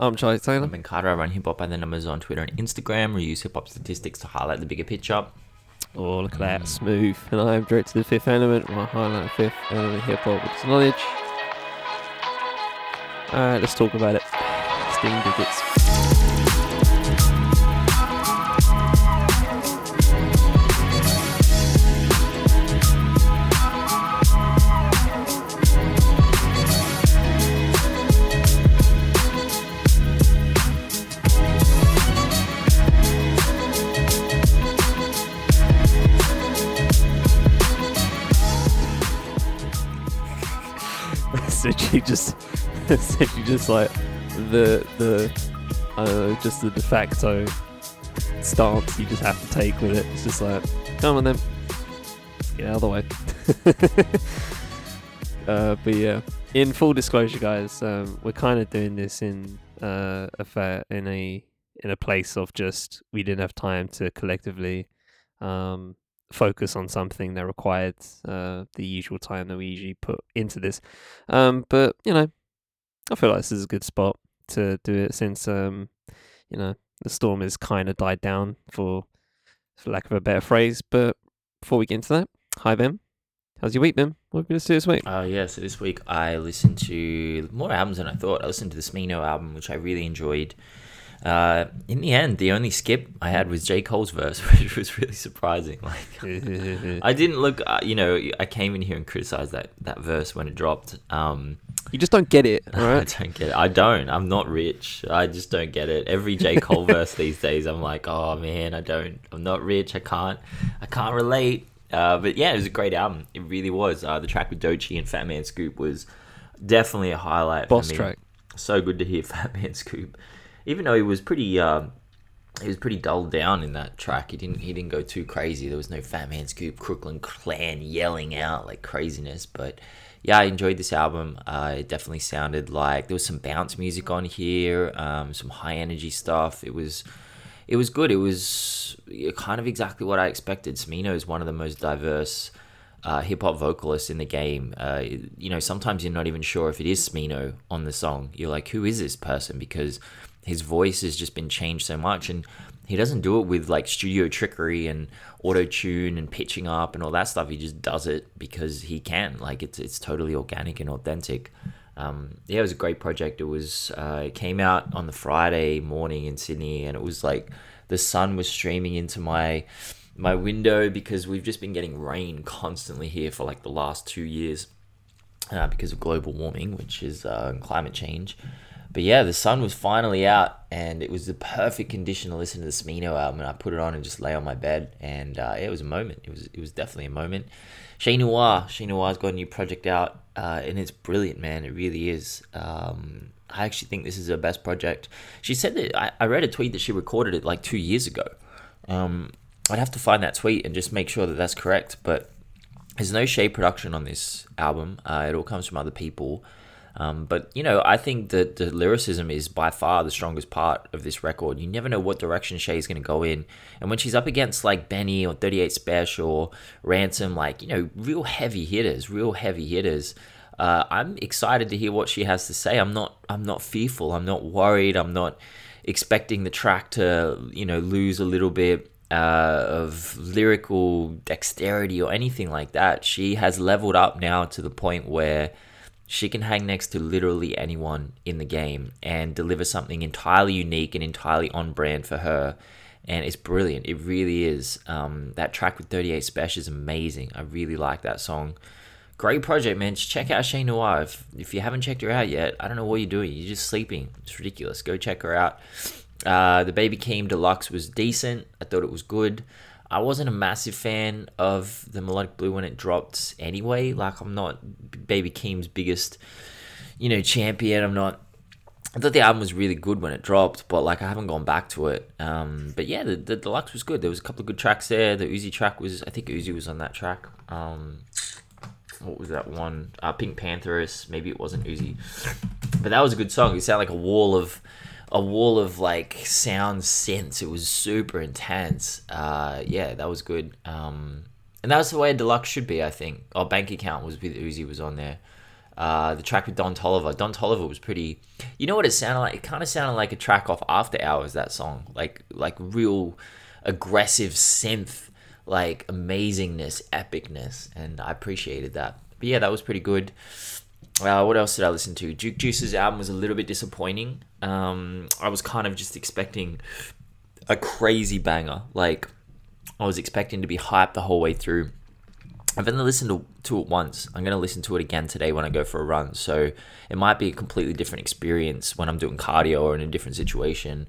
Um, I'm Charlie Taylor. I'm Ben Carter. I run Hip Hop by the Numbers on Twitter and Instagram. We use hip hop statistics to highlight the bigger picture. Oh, look at that. Smooth. And I am of the Fifth Element, My highlight Fifth Element hip hop with knowledge. Alright, let's talk about it. Sting Digits. essentially just like the the know, just the de facto stance you just have to take with it. It's just like, come on then, get out of the way. uh, but yeah, in full disclosure, guys, um, we're kind of doing this in uh, a fair in a in a place of just we didn't have time to collectively um, focus on something that required uh, the usual time that we usually put into this. Um, but you know, I feel like this is a good spot to do it since um, you know the storm has kind of died down for for lack of a better phrase. But before we get into that, hi Ben, how's your week been? What have you been to this week? Oh, yeah. So this week I listened to more albums than I thought. I listened to the Smino album, which I really enjoyed. Uh, in the end, the only skip I had was J. Cole's verse, which was really surprising. Like, I didn't look, uh, you know, I came in here and criticized that, that verse when it dropped. Um, you just don't get it, all I don't get it. I don't. I'm not rich. I just don't get it. Every J. Cole verse these days, I'm like, oh man, I don't. I'm not rich. I can't. I can't relate. Uh, but yeah, it was a great album. It really was. Uh, the track with Doechii and Fat Man Scoop was definitely a highlight. Boss for me. track. So good to hear Fat Man Scoop, even though he was pretty. Uh, he was pretty dulled down in that track. He didn't. He didn't go too crazy. There was no Fat Man Scoop, Crooklyn Clan yelling out like craziness. But yeah, I enjoyed this album. Uh, it definitely sounded like there was some bounce music on here, um, some high energy stuff. It was, it was good. It was kind of exactly what I expected. Smino is one of the most diverse uh, hip hop vocalists in the game. Uh, you know, sometimes you're not even sure if it is Smino on the song. You're like, who is this person? Because his voice has just been changed so much, and he doesn't do it with like studio trickery and auto tune and pitching up and all that stuff. He just does it because he can. Like it's it's totally organic and authentic. Um, yeah, it was a great project. It was uh, it came out on the Friday morning in Sydney, and it was like the sun was streaming into my my window because we've just been getting rain constantly here for like the last two years uh, because of global warming, which is uh, climate change. But yeah, the sun was finally out, and it was the perfect condition to listen to the Smino album. And I put it on and just lay on my bed, and uh, yeah, it was a moment. It was it was definitely a moment. Che Noir, Che Noir's got a new project out, uh, and it's brilliant, man. It really is. Um, I actually think this is her best project. She said that I, I read a tweet that she recorded it like two years ago. Um, I'd have to find that tweet and just make sure that that's correct. But there's no Che production on this album. Uh, it all comes from other people. Um, but you know, I think that the lyricism is by far the strongest part of this record. You never know what direction Che's going to go in, and when she's up against like Benny or 38 Spesh or Ransom, like you know, real heavy hitters, real heavy hitters. Uh, I'm excited to hear what she has to say. I'm not. I'm not fearful. I'm not worried. I'm not expecting the track to you know lose a little bit uh, of lyrical dexterity or anything like that. She has leveled up now to the point where she can hang next to literally anyone in the game and deliver something entirely unique and entirely on brand for her. And it's brilliant. It really is. Um, that track with 38 Spesh is amazing. I really like that song. Great project, man. Just check out Che Noir. If, if you haven't checked her out yet, I don't know what you're doing. You're just sleeping. It's ridiculous. Go check her out. Uh, the Baby Keem Deluxe was decent. I thought it was good. I wasn't a massive fan of the Melodic Blue when it dropped anyway. Like, I'm not Baby Keem's biggest, you know, champion. I'm not. I thought the album was really good when it dropped, but like I haven't gone back to it. Um, but yeah, the, the deluxe was good. There was a couple of good tracks there. The Uzi track was, I think Uzi was on that track. Um, what was that one? Uh, Pink Pantheress. Maybe it wasn't Uzi, but that was a good song. It sounded like a wall of a wall of like sound synths. It was super intense. Uh, yeah, that was good. Um, and that was the way deluxe should be, I think. Our bank account was with Uzi was on there. Uh, the track with Don Toliver. Don Toliver was pretty. You know what it sounded like? It kind of sounded like a track off After Hours. That song, like like real aggressive synth, like amazingness, epicness, and I appreciated that. But yeah, that was pretty good. Uh, what else did I listen to? Duke Deuce's album was a little bit disappointing. Um, I was kind of just expecting a crazy banger. Like I was expecting to be hyped the whole way through. I've only listened to, to it once. I'm going to listen to it again today when I go for a run. So it might be a completely different experience when I'm doing cardio or in a different situation.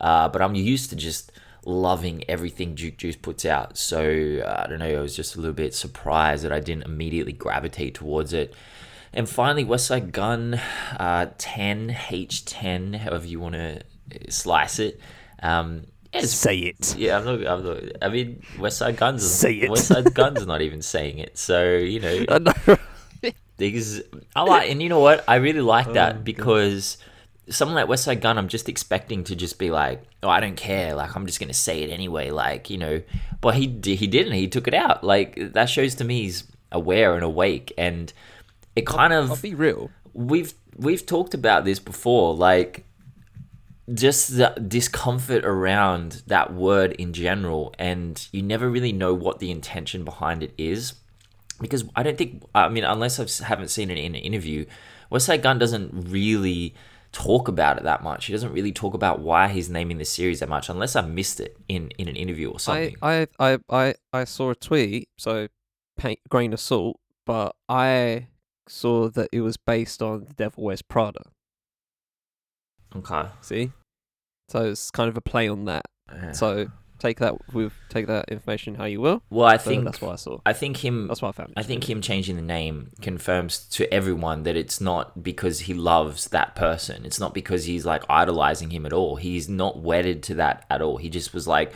Uh, but I'm used to just loving everything Duke Deuce puts out. So I don't know. I was just a little bit surprised that I didn't immediately gravitate towards it. And finally, Westside Gun uh, 10, H10, however you want to slice it. Um, it's Say it. yeah, I'm not. I'm not. I mean, Westside Guns. Is, Say it. West Side Guns is not even saying it. So you know, I know. these. I like, and you know what? I really like Oh, that because someone like Westside Gun, I'm just expecting to just be like, oh, I don't care. Like, I'm just gonna say it anyway. Like, you know, but he he didn't. He took it out. Like that shows to me he's aware and awake, and it kind of I'll be real. we've we've talked about this before like just the discomfort around that word in general and you never really know what the intention behind it is. Because i don't think i mean unless i haven't seen it in an interview westside gun doesn't really talk about it that much. He doesn't really talk about why he's naming the series that much unless i missed it in in an interview or I, something. I, I, I, I saw a tweet, so paint, grain of salt, but I saw that it was based on The Devil Wears Prada. okay See? So it's kind of a play on that. Yeah. So take that with take that information how you will. well i So think that's what I saw. i think him That's what I found. I think him changing the name confirms to everyone that it's not because he loves that person. It's not because he's like idolizing him at all. He's not wedded to that at all. He just was like,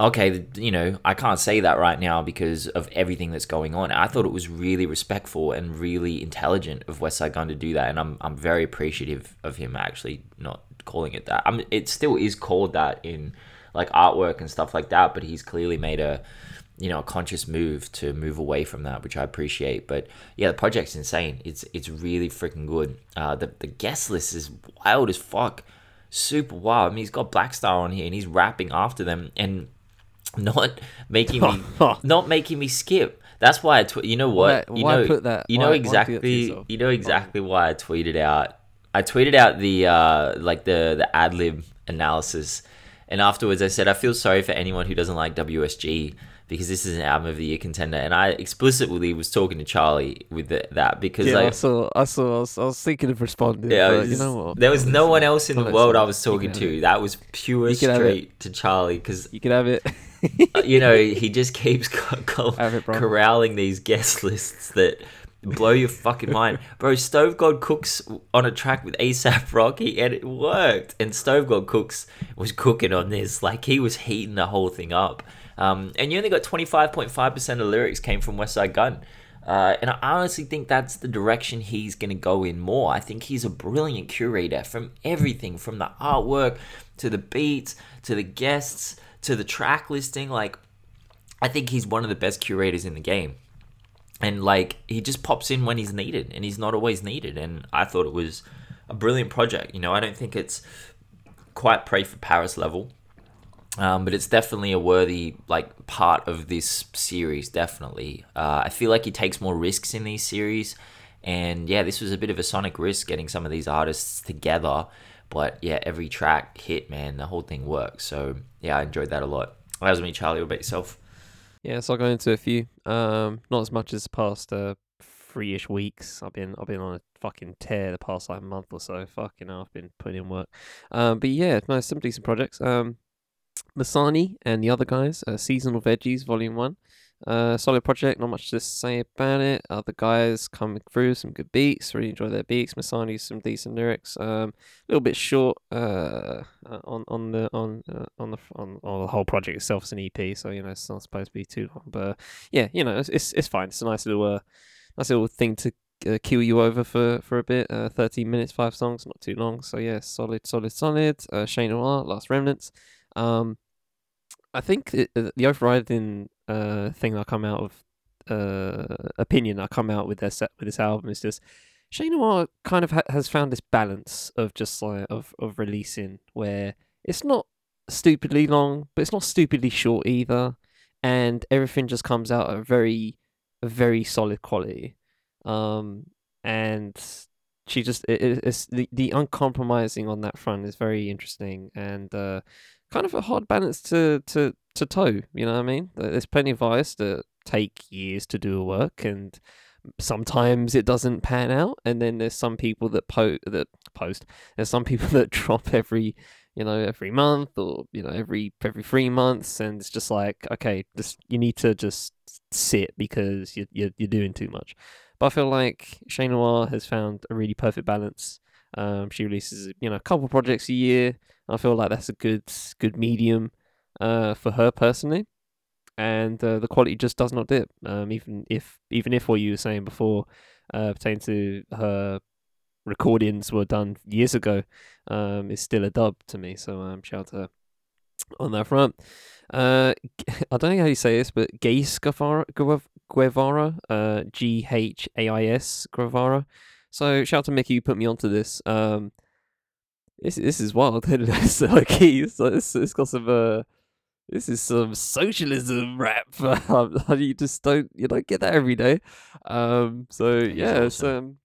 okay, you know, I can't say that right now because of everything that's going on. I thought it was really respectful and really intelligent of Westside Gun to do that, and I'm I'm very appreciative of him actually not calling it that. I mean, it still is called that in like artwork and stuff like that, but he's clearly made a you know a conscious move to move away from that, which I appreciate. But yeah, the project's insane. It's it's really freaking good. Uh, the the guest list is wild as fuck, super wild. I mean, he's got Blackstar on here and he's rapping after them and not making me not making me skip. That's why I tw- you know what Why- you why know put that- you why- know why do that to exactly yourself? you know exactly why I tweeted out I tweeted out the uh like the the ad lib analysis and afterwards I said I feel sorry for anyone who doesn't like WSG because this is an album of the year contender and I explicitly was talking to Charlie with the, that because yeah, I like saw, I saw, I was, I was thinking of responding. yeah, but was you know what? there was no one else in the world I was talking to. That was pure You can have it. straight to Charlie because You can have it. you know he just keeps co- co- it, corralling these guest lists that blow your fucking mind, bro. Stove God Cooks on a track with ASAP Rocky, and it worked. And Stove God Cooks was cooking on this, like he was heating the whole thing up. Um, and you only got twenty five point five percent of the lyrics came from West Side Gun. Uh, and I honestly think that's the direction he's going to go in more. I think he's a brilliant curator from everything from the artwork to the beats to the guests to the track listing. Like, I think he's one of the best curators in the game. And like, he just pops in when he's needed, and he's not always needed. And I thought it was a brilliant project. You know, I don't think it's quite Pray for Paris level, um, but it's definitely a worthy like part of this series. Definitely, uh, I feel like he takes more risks in these series, and yeah, this was a bit of a sonic risk getting some of these artists together. But yeah, every track hit, man. The whole thing works. So yeah, I enjoyed that a lot. That was me, Charlie. What about yourself? Yeah, so I'll go into a few. Um, not as much as the past uh, three-ish weeks. I've been I've been on a fucking tear the past like month or so. Fucking hell, I've been putting in work. Um, but yeah, no, some decent projects. Um, Masani and the other guys, uh, Seasonal Veggies Volume One. Uh, solid project. Not much to say about it. Other guys coming through some good beats. Really enjoy their beats. Masani some decent lyrics. Um, a little bit short. Uh, uh, on on the on uh, on the on, on the whole project itself is an EP, so you know it's not supposed to be too long. But uh, yeah, you know it's, it's it's fine. It's a nice little uh, nice little thing to uh, kill you over for for a bit. Uh, thirteen minutes, five songs, not too long. So yeah, solid, solid, solid. Uh, Che Noir, Last Remnants. Um, I think it, uh, the overriding uh thing that come out of uh opinion I come out with their set with this album is just Che Noir kind of ha- has found this balance of just like of of releasing where it's not stupidly long, but it's not stupidly short either, and everything just comes out at a very a very solid quality. Um, and she just it, it's the the uncompromising on that front is very interesting and uh, kind of a hard balance to to to toe. You know what I mean? There's plenty of artists that take years to do a work and sometimes it doesn't pan out and then there's some people that po- that post there's some people that drop every you know every month or you know every every three months and it's just like okay just you need to just sit because you you're, you're doing too much but I feel like Che Noir has found a really perfect balance um she releases you know a couple projects a year I feel like that's a good good medium uh for her personally and uh, the quality just does not dip. Um, even if even if what you were saying before uh, pertaining to her recordings were done years ago, um, is still a dub to me. So um, shout out to her on that front. Uh, I don't know how you say this, but Guevara, Guevara, uh, G H A I S Guevara. So shout out to Mickey, who put me onto this. Um, this this is wild. it's like he's it's, it's got some uh this is some socialism rap. you just don't you don't get that every day. Um, so yeah, it's um,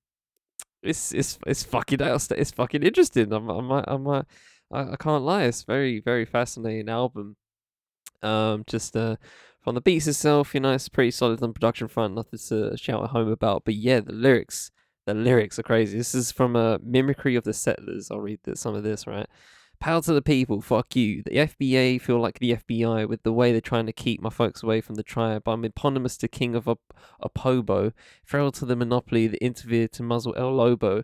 it's it's it's fucking. It's fucking interesting. I'm I'm I'm, I'm I, I can't lie. It's very very fascinating album. Um, just uh, from the beats itself, you know, it's pretty solid on production front. Nothing to shout at home about. But yeah, the lyrics, the lyrics are crazy. This is from a mimicry of the settlers. I'll read some of this right. Power to the people, fuck you. The FBA feel like the FBI with the way they're trying to keep my folks away from the tribe. I'm eponymous to King of Opobo, feral to the monopoly, the interview to muzzle El Lobo.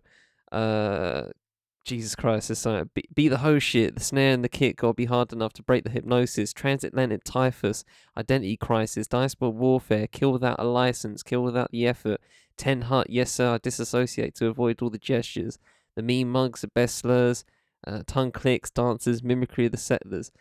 Uh, Jesus Christ, something. Be, be the whole shit. The snare and the kick gotta be hard enough to break the hypnosis. Transatlantic typhus, identity crisis, diaspora warfare, kill without a license, kill without the effort. Ten hut, yes sir, I disassociate to avoid all the gestures. The mean mugs, the best slurs uh, tongue clicks, dances, mimicry of the settlers.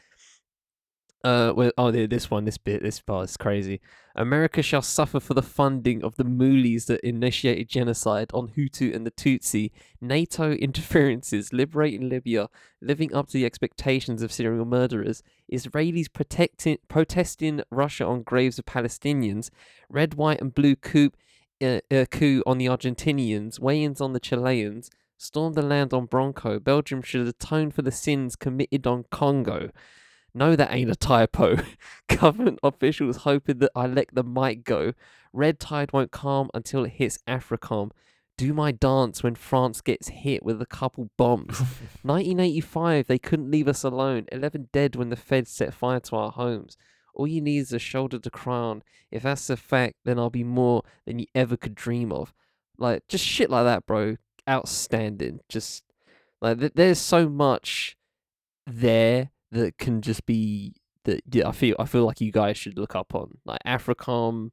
Uh, well, oh, this one, this bit, this part is crazy. America shall suffer for the funding of the moolies that initiated genocide on Hutu and the Tutsi, NATO interferences, liberating Libya, living up to the expectations of serial murderers, Israelis protecting, protesting Russia on graves of Palestinians, red, white, and blue coup, uh, uh, coup on the Argentinians, weigh-ins on the Chileans, stormed the land on Bronco. Belgium should atone for the sins committed on Congo. No, that ain't a typo. Government officials hoping that I let the mic go. Red tide won't calm until it hits AFRICOM. Do my dance when France gets hit with a couple bombs. 1985, they couldn't leave us alone. 11 dead when the feds set fire to our homes. All you need is a shoulder to cry on. If that's a fact, then I'll be more than you ever could dream of. Like, just shit like that, bro outstanding. Just like th- there's so much there that can just be that yeah, I feel I feel like you guys should look up on like AFRICOM,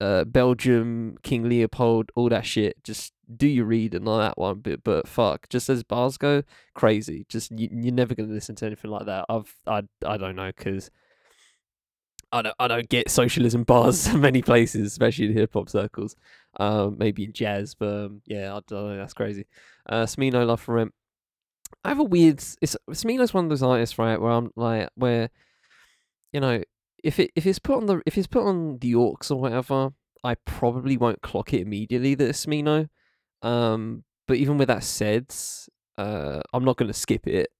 uh, Belgium, King Leopold, all that shit. Just do your reading on that one, but but fuck, just as bars go, crazy. Just you, you're never gonna listen to anything like that. I've I I don't know because I don't I don't get socialism bars in many places, especially in hip hop circles. Um, maybe in jazz, but um, yeah, I don't know. That's crazy. Uh, Smino Love for Rent. I have a weird. It's Smino's one of those artists, right? Where I'm like, where you know, if it if it's put on the if it's put on the Aux or whatever, I probably won't clock it immediately that it's Smino. Um, but even with that said, uh, I'm not gonna skip it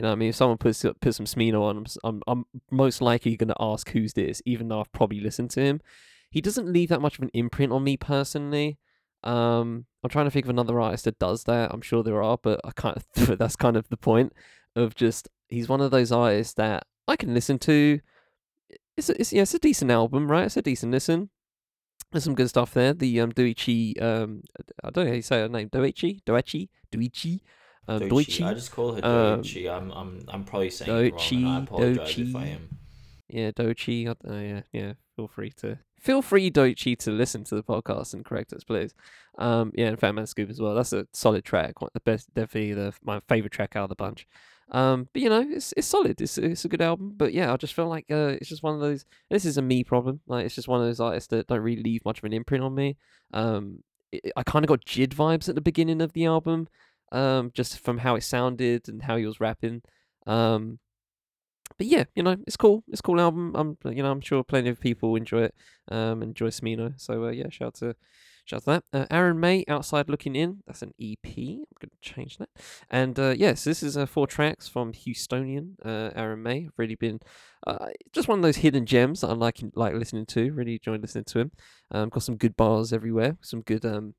you know what I mean? If someone puts puts some Smino on, I'm I'm most likely going to ask who's this, even though I've probably listened to him. He doesn't leave that much of an imprint on me personally. Um, I'm trying to think of another artist that does that. I'm sure there are, but I can't. that's kind of the point of just he's one of those artists that I can listen to. It's a, it's yeah, it's a decent album, right? It's a decent listen. There's some good stuff there. The um Doichi um I don't know how you say her name. Doichi Doichi Doichi uh, Doichi. I just call her um, Doichi. Um, I'm, I'm, I'm probably saying Doichi, it wrong. I apologize Doichi. if I am. Yeah, Doichi. Uh, yeah, yeah. Feel free to feel free, Doichi, to listen to the podcast and correct us, please. Um, yeah, and Fat Man Scoop as well. That's a solid track. The best, definitely the my favorite track out of the bunch. Um, but you know, it's it's solid. It's it's a good album. But yeah, I just feel like uh, it's just one of those. This is a me problem. Like it's just one of those artists that don't really leave much of an imprint on me. Um, it, I kind of got Jid vibes at the beginning of the album, um, just from how it sounded and how he was rapping. Um, but yeah, you know, it's cool. It's a cool album. I'm, you know, I'm sure plenty of people enjoy it. Um, enjoy Smino. So uh, yeah, shout out to shout out to that. Uh, Aaron May, Outside Looking In. That's an EP. I'm gonna change that. And uh, yes, this is uh, four tracks from Houstonian. Uh, Aaron May. I've really been uh, just one of those hidden gems that I like like listening to. Really enjoyed listening to him. Um, got some good bars everywhere. Some good um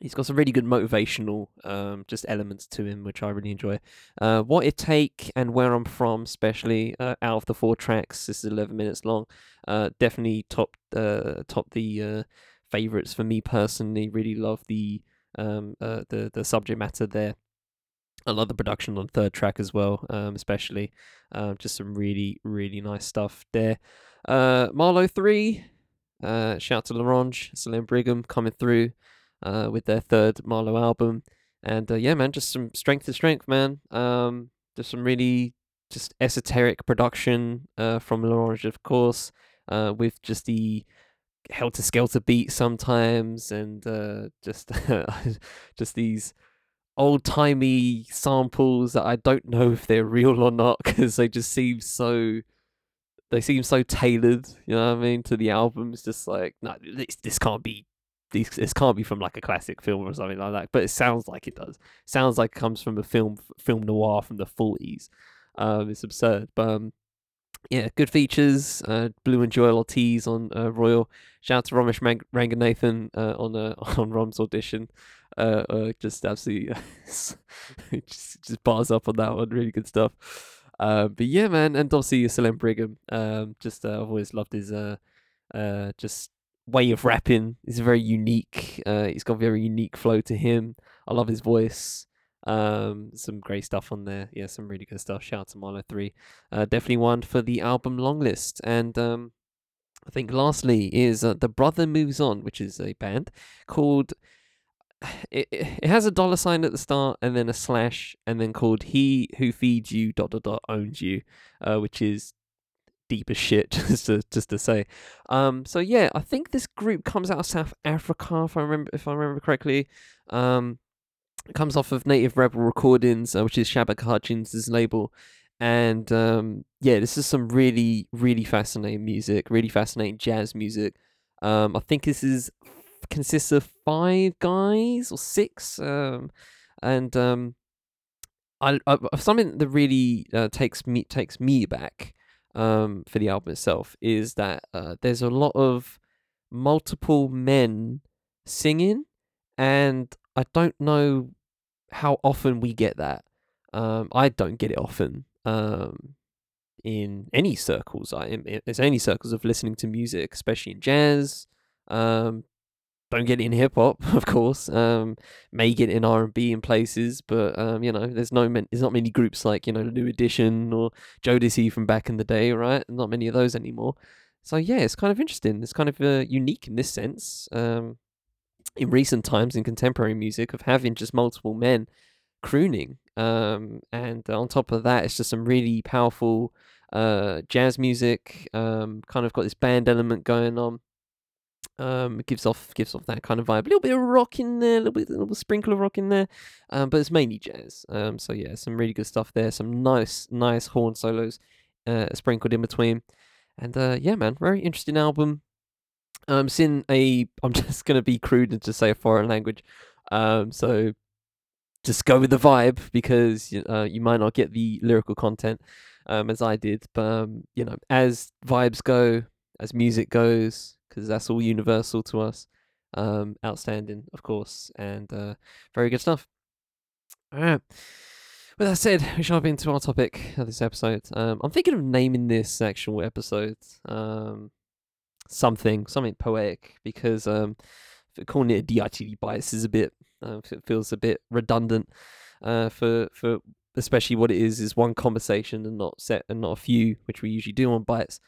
he's got some really good motivational um, just elements to him which i really enjoy. Uh, what it take and where i'm from especially uh, out of the four tracks this is 11 minutes long. Uh, definitely top uh, top the uh, favorites for me personally. Really love the um, uh, the the subject matter there. I love the production on third track as well, um, especially. Um, just some really, really nice stuff there. Uh, Marlo 3, uh, shout out to L'Orange, Solemn Brigham coming through uh, with their third Marlo album. And uh, yeah, man, just some strength to strength, man. Um, just some really just esoteric production uh, from L'Orange, of course, uh, with just the helter skelter beat sometimes, and just just these old timey samples that I don't know if they're real or not because they just seem so they seem so tailored, you know what I mean, to the album. It's just like, no, this this can't be this can't be from like a classic film or something like that. But it sounds like it does. Sounds like it comes from a film film noir from the forties. Um, it's absurd, but um, yeah, good features. Uh, Blue and Joel Ortiz on uh, Royal. Shout out to Romesh Mang- Ranganathan uh, on uh, on Rom's audition. Uh, uh, just absolutely just just bars up on that one. Really good stuff. Uh, but yeah, man, and obviously Solemn Brigham. Um, just uh, I've always loved his uh, uh, just way of rapping. He's very unique. Uh, he's got a very unique flow to him. I love his voice. Um, some great stuff on there. Yeah, some really good stuff. Shout out to Marlo Three. Uh, definitely one for the album long list. And um, I think lastly is uh, the Brother Moves On, which is a band called. It, it has a dollar sign at the start and then a slash and then called he who feeds you dot dot dot owns you uh, which is deep as shit just to just to say. Um so yeah i think this group comes out of south africa if i remember if i remember correctly. Um it comes off of native rebel recordings uh, which is shabaka hutchings' label. And um yeah this is some really really fascinating music really fascinating jazz music. Um i think this is consists of five guys or six um and um I, I something that really uh, takes me takes me back um, for the album itself is that uh, there's a lot of multiple men singing, and I don't know how often we get that. Um, I don't get it often um, in any circles. I am there's any circles of listening to music, especially in jazz. Um, don't get in hip hop, of course. Um, may get in R and B in places, but um, you know, there's no there's not many groups like you know New Edition or Jodeci from back in the day, right? Not many of those anymore. So yeah, it's kind of interesting. It's kind of uh, unique in this sense. Um, in recent times in contemporary music of having just multiple men crooning, um, and on top of that, it's just some really powerful uh jazz music. Um, kind of got this band element going on. Um, it gives off gives off that kind of vibe. A little bit of rock in there, a little bit, a little sprinkle of rock in there, um, but it's mainly jazz. Um, so yeah, some really good stuff there. Some nice, nice horn solos, uh, sprinkled in between, and uh, yeah, man, very interesting album. Um, it's in a. I'm just gonna be crude and just say a foreign language. Um, so just go with the vibe because uh, you might not get the lyrical content, um, as I did. But um, you know, as vibes go, as music goes, because that's all universal to us. Um, outstanding, of course, and uh, very good stuff. All right. With that said, we shall be into our topic of this episode. Um, I'm thinking of naming this actual episode um, something, something poetic, because um, calling it a DITD bias is a bit, uh, it feels a bit redundant uh, for for especially what it is is one conversation and not set and not a few, which we usually do on bites.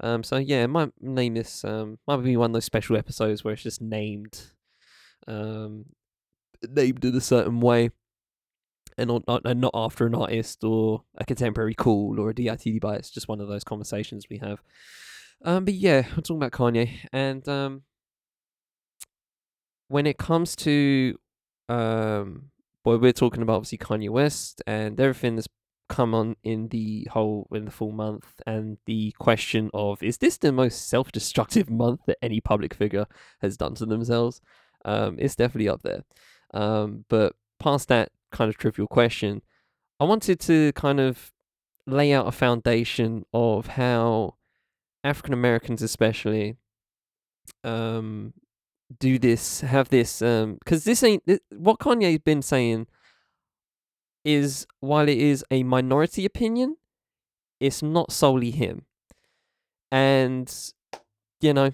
Um, so yeah, might name this um might be one of those special episodes where it's just named, um, named in a certain way, and not and not after an artist or a contemporary call or a DITD by. It's just one of those conversations we have. Um, but yeah, I'm talking about Kanye, and um, when it comes to um, well, we're talking about obviously Kanye West and everything that's come on in the whole in the full month, and the question of is this the most self-destructive month that any public figure has done to themselves? Um, it's definitely up there. Um, but past that kind of trivial question, I wanted to kind of lay out a foundation of how African Americans, especially, um, do this, have this, um, because this ain't th- what Kanye's been saying. Is while it is a minority opinion, it's not solely him, and you know,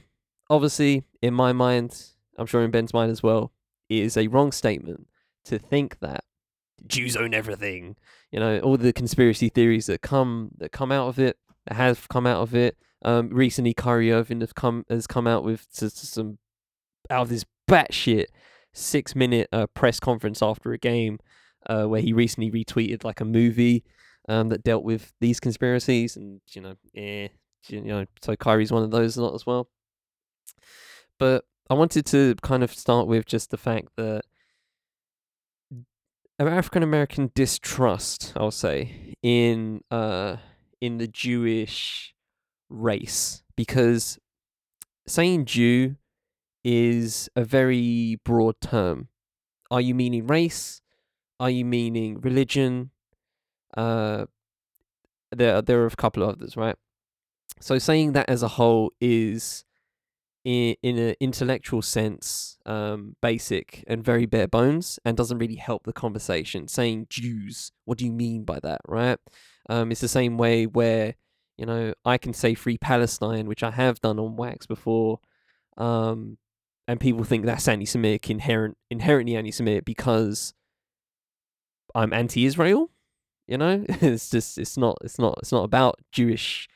obviously, in my mind, I'm sure in Ben's mind as well, it is a wrong statement to think that Jews own everything. You know, all the conspiracy theories that come that come out of it, that have come out of it. Um, recently, Kyrie Irving has come has come out with some out of this batshit six minute uh, press conference after a game, uh, where he recently retweeted like a movie um, that dealt with these conspiracies, and you know, eh, you know, so Kyrie's one of those a lot as well. But I wanted to kind of start with just the fact that African American distrust, I'll say, in uh in the Jewish race because saying Jew is a very broad term. Are you meaning race? Are you meaning religion? Uh there there are a couple of others, right? So saying that as a whole is in in an intellectual sense um basic and very bare bones and doesn't really help the conversation saying jews what do you mean by that right um it's the same way where you know i can say free palestine which i have done on wax before um and people think that's anti-semitic inherent inherently anti-semitic because i'm anti-israel you know it's just it's not it's not it's not about jewish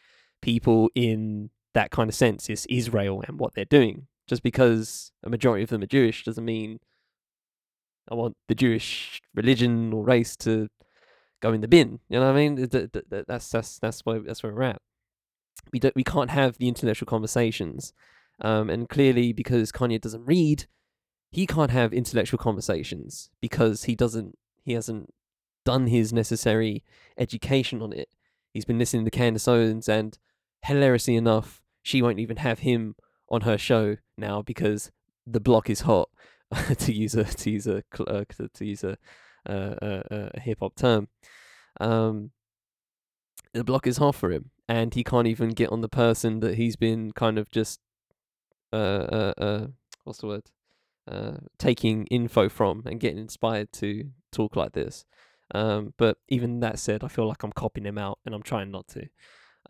people in that kind of sense It's Israel and what they're doing. Just because a majority of them are Jewish doesn't mean I want the Jewish religion or race to go in the bin. You know what I mean? That's that's that's where that's where we're at. We don't we can't have the intellectual conversations, um, and clearly because Kanye doesn't read, he can't have intellectual conversations because he doesn't he hasn't done his necessary education on it. He's been listening to Candace Owens and hilariously enough, she won't even have him on her show now because the block is hot to use a to use a uh, to use a, uh, a, a hip hop term. Um, the block is hot for him, and he can't even get on the person that he's been kind of just uh uh, uh what's the word uh taking info from and getting inspired to talk like this. Um, but even that said, I feel like I'm copying him out, and I'm trying not to.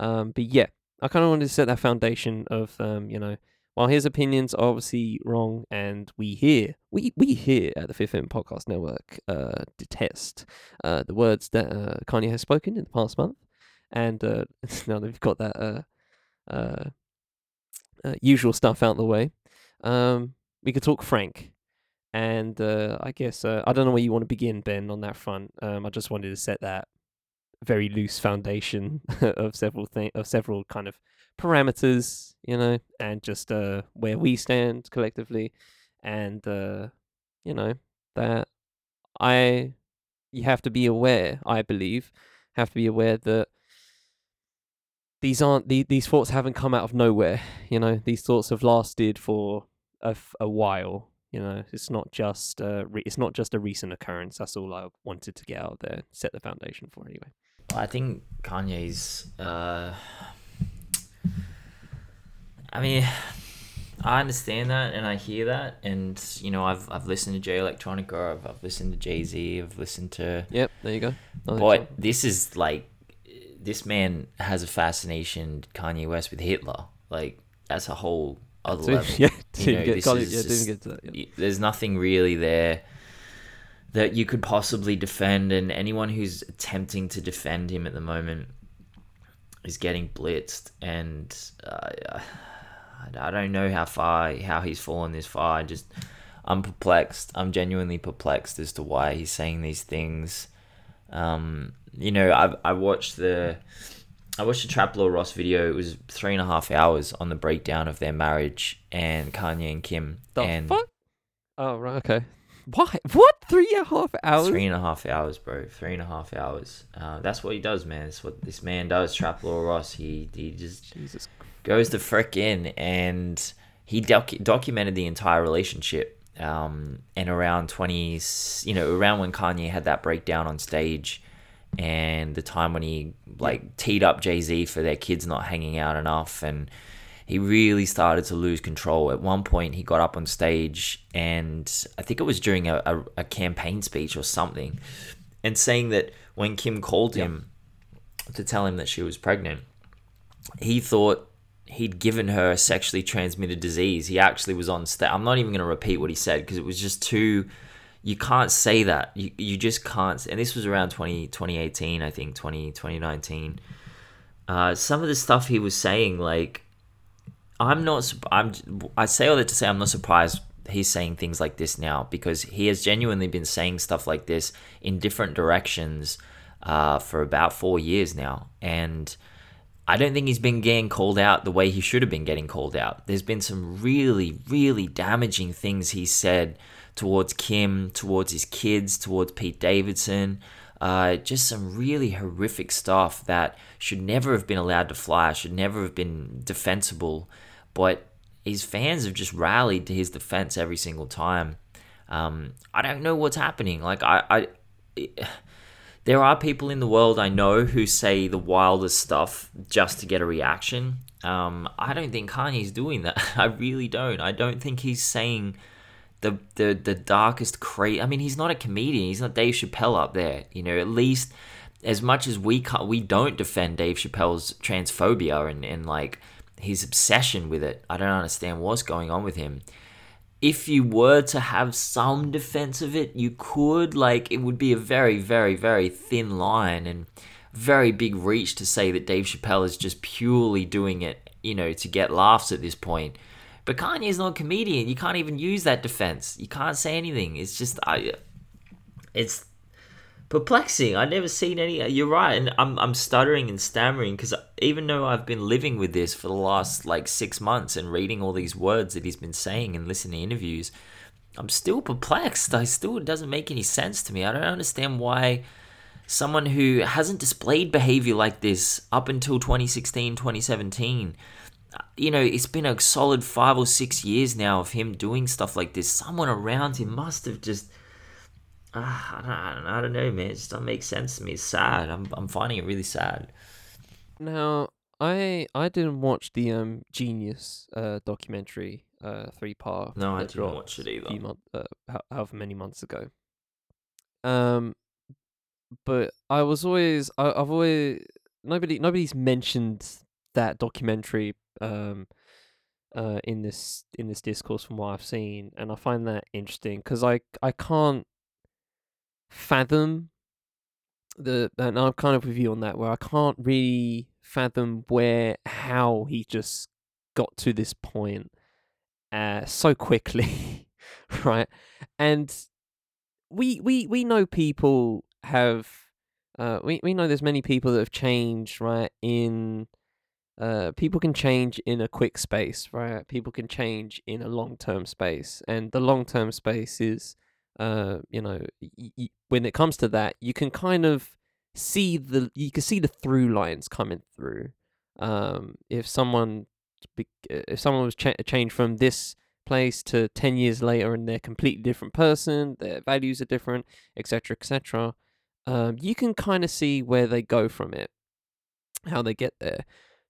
Um, but yeah, I kind of wanted to set that foundation of, um, you know, while his opinions are obviously wrong, and we here, we we here at the Fifth M Podcast Network, uh, detest uh, the words that uh, Kanye has spoken in the past month, and uh, now that we've got that uh, uh, usual stuff out of the way, um, we could talk frank. And uh, I guess uh, I don't know where you want to begin, Ben, on that front. Um, I just wanted to set that very loose foundation of several thing of several kind of parameters, you know, and just uh where we stand collectively, and uh, you know that I you have to be aware. I believe have to be aware that these aren't the, these thoughts haven't come out of nowhere. You know, these thoughts have lasted for a while. You know, it's not just uh, re- it's not just a recent occurrence. That's all I wanted to get out there, set the foundation for anyway. I think Kanye's. Uh, I mean, I understand that and I hear that, and you know, I've I've listened to Jay Electronica, I've, I've listened to Jay Z, I've listened to. Yep, there you go. Another But example. this is like, this man has a fascination, Kanye West, with Hitler. Like that's a whole other So, level. yeah, You didn't know, get, this got it, is yeah, just- didn't get to that. Yeah. there's nothing really there that you could possibly defend and anyone who's attempting to defend him at the moment is getting blitzed and uh, I don't know how far how he's fallen this far I just I'm perplexed I'm genuinely perplexed as to why he's saying these things um you know I I watched the I watched the Trap Lore Ross video. It was three and a half hours on the breakdown of their marriage and Kanye and Kim. The and fuck? Oh right, okay. Why? What? Three and a half hours? Three and a half hours, bro. Three and a half hours. Uh, that's what he does, man. That's what this man does. Trap Lore Ross. He he just Jesus. goes the frick in, and he docu- documented the entire relationship. Um, and around twenty, you know, around when Kanye had that breakdown on stage, and the time when he like teed up Jay Z for their kids not hanging out enough, and he really started to lose control. At one point, he got up on stage, and I think it was during a, a, a campaign speech or something, and saying that when Kim called him to tell him that she was pregnant, he thought he'd given her a sexually transmitted disease. He actually was on stage. I'm not even going to repeat what he said because it was just too. You can't say that. You, you just can't. And this was around 20, 2018, I think, 20, 2019. Uh, some of the stuff he was saying, like, I'm not. I'm. I say all that to say I'm not surprised he's saying things like this now because he has genuinely been saying stuff like this in different directions uh, for about four years now, and I don't think he's been getting called out the way he should have been getting called out. There's been some really, really damaging things he said towards Kim, towards his kids, towards Pete Davidson. Uh, just some really horrific stuff that should never have been allowed to fly, should never have been defensible. But his fans have just rallied to his defense every single time. Um, I don't know what's happening. Like I, I it, there are people in the world I know who say the wildest stuff just to get a reaction. Um, I don't think Kanye's doing that. I really don't. I don't think he's saying the the the darkest crazy. I mean, he's not a comedian. He's not Dave Chappelle up there. You know, at least as much as we can't, we don't defend Dave Chappelle's transphobia and and like his obsession with it. I don't understand what's going on with him. If you were to have some defense of it, you could like it would be a very very very thin line and very big reach to say that Dave Chappelle is just purely doing it, you know, to get laughs at this point. But Kanye's not a comedian. You can't even use that defense. You can't say anything. It's just I it's perplexing. I've never seen any. You're right, and I'm I'm stuttering and stammering because even though I've been living with this for the last like six months and reading all these words that he's been saying and listening to interviews, I'm still perplexed. I still it doesn't make any sense to me. I don't understand why someone who hasn't displayed behavior like this up until 2016, 2017 you know, it's been a solid five or six years now of him doing stuff like this. Someone around him must have just. Uh, I, don't, I, don't, I don't know, man. It just doesn't make sense to me. It's sad. I'm, I'm finding it really sad. Now, I I didn't watch the um Genius uh documentary uh three part. No, I didn't watch it either. few month, uh, however many months ago. Um, but I was always I, I've always nobody nobody's mentioned that documentary um uh in this in this discourse from what I've seen, and I find that interesting because I I can't fathom the and I'm kind of with you on that where I can't really fathom where how he just got to this point uh so quickly right? And we we we know people have uh we, we know there's many people that have changed right in uh people can change in a quick space right? People can change in a long term space and the long term space is uh you know y- y- when it comes to that you can kind of see the you can see the through lines coming through. Um if someone uh, if someone was cha- changed from this place to 10 years later and they're a completely different person their values are different etc etc um you can kind of see where they go from it how they get there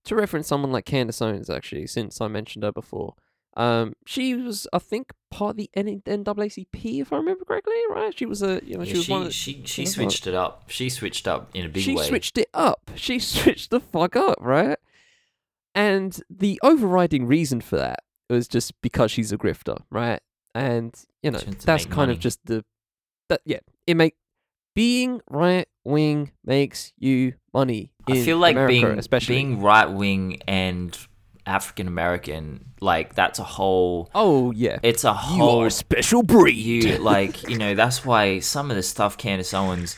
to reference someone like Candace Owens, actually, since I mentioned her before, um, she was, I think, part of the N- NAACP, if I remember correctly, right? She was a, you know, she Yeah, was one. she Of, she she Yeah, switched it up. She switched up in a big she way. She switched it up. She switched the fuck up, right? And the overriding reason for that was just because she's a grifter, right? And you know, She that's kind money. of just the that yeah, it make being right wing makes you money. I feel like America, being especially. being right wing and African American, like that's a whole. oh yeah, It's a whole. special breed. you like you know that's why some of the stuff Candace Owens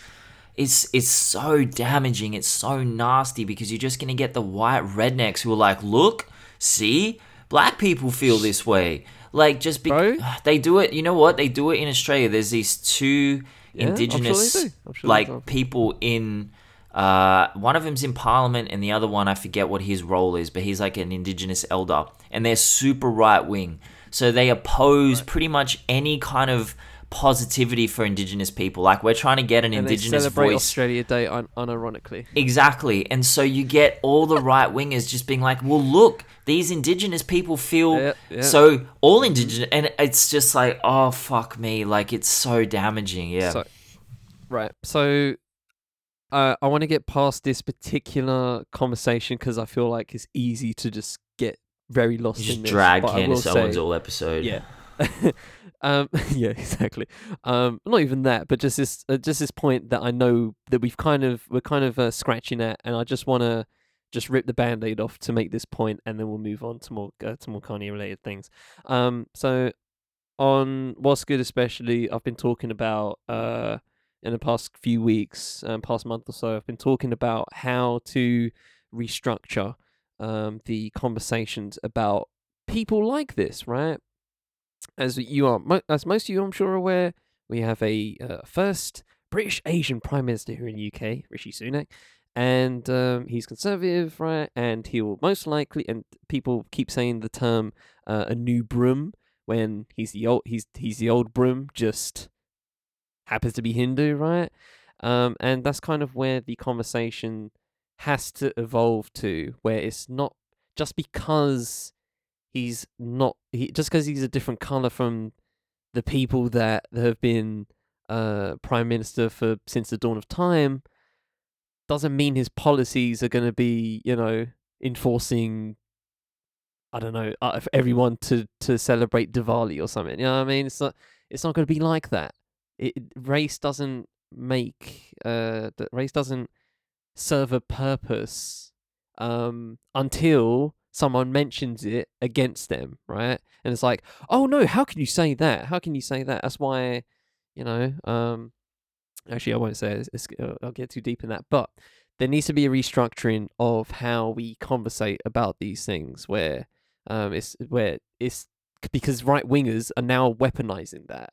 it's it's so damaging. It's so nasty because you're just gonna get the white rednecks who are like, look, see, black people feel this way. Like just be- Bro? they do it. You know what? They do it in Australia. There's these two Yeah, I'm sure indigenous. I'm sure like people in. Uh, one of them's in Parliament, and the other one I forget what his role is, but he's like an indigenous elder, and they're super right wing. So they oppose pretty much any kind of positivity for indigenous people. Like we're trying to get an And they indigenous celebrate voice. Australia Day un- unironically. Exactly. And so you get all the right wingers just being like, well, look, these indigenous people feel Yeah, yeah. so all indigenous. And it's just like, oh, fuck me. Like, it's so damaging. Yeah. So, right. So, uh, I want to get past this particular conversation because I feel like it's easy to just get very lost you in just this. drag but I will Candace Owens all episode. Yeah. um, yeah, exactly. Um, not even that, but just this, uh, just this point that I know that we've kind of, we're kind of uh, scratching at, and I just want to just rip the band-aid off to make this point, and then we'll move on to more, uh, to more Kanye-related things. Um, so on what's good, especially, I've been talking about uh in the past few weeks, um, past month or so, I've been talking about how to restructure um the conversations about people like this, right? As you are, as most of you, I'm sure, are aware, we have a uh, first British Asian Prime Minister here in the UK, Rishi Sunak, and um, he's conservative, right? And he will most likely, and people keep saying the term uh, "a new broom" when he's the old, he's he's the old broom, just happens to be Hindu, right? Um, and that's kind of where the conversation has to evolve to, where it's not just because he's not he just because he's a different color from the people that have been uh prime minister for since the dawn of time doesn't mean his policies are going to be you know enforcing i don't know uh, everyone to to celebrate diwali or something you know what i mean it's not it's not going to be like that it, race doesn't make uh race doesn't serve a purpose um until someone mentions it against them right? And it's like oh no how can you say that? How can you say that? That's why you know um actually i won't say it, it's, uh, i'll get too deep in that but there needs to be a restructuring of how we conversate about these things where um it's where it's because right wingers are now weaponizing that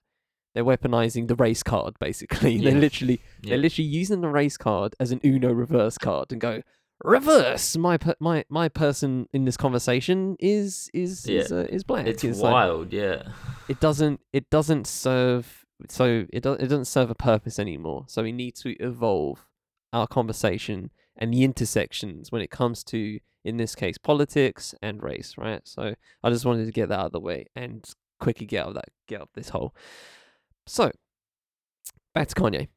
they're weaponizing the race card basically Yeah. they're literally Yeah. they're literally using the race card as an uno reverse card and go reverse my per- my my person in this conversation is is is, uh, is black It's like- wild. yeah. it doesn't it doesn't serve so it, do, it doesn't serve a purpose anymore so we need to evolve our conversation and the intersections when it comes to in this case politics and race right so i just wanted to get that out of the way and quickly get out of that get out of this hole so back to kanye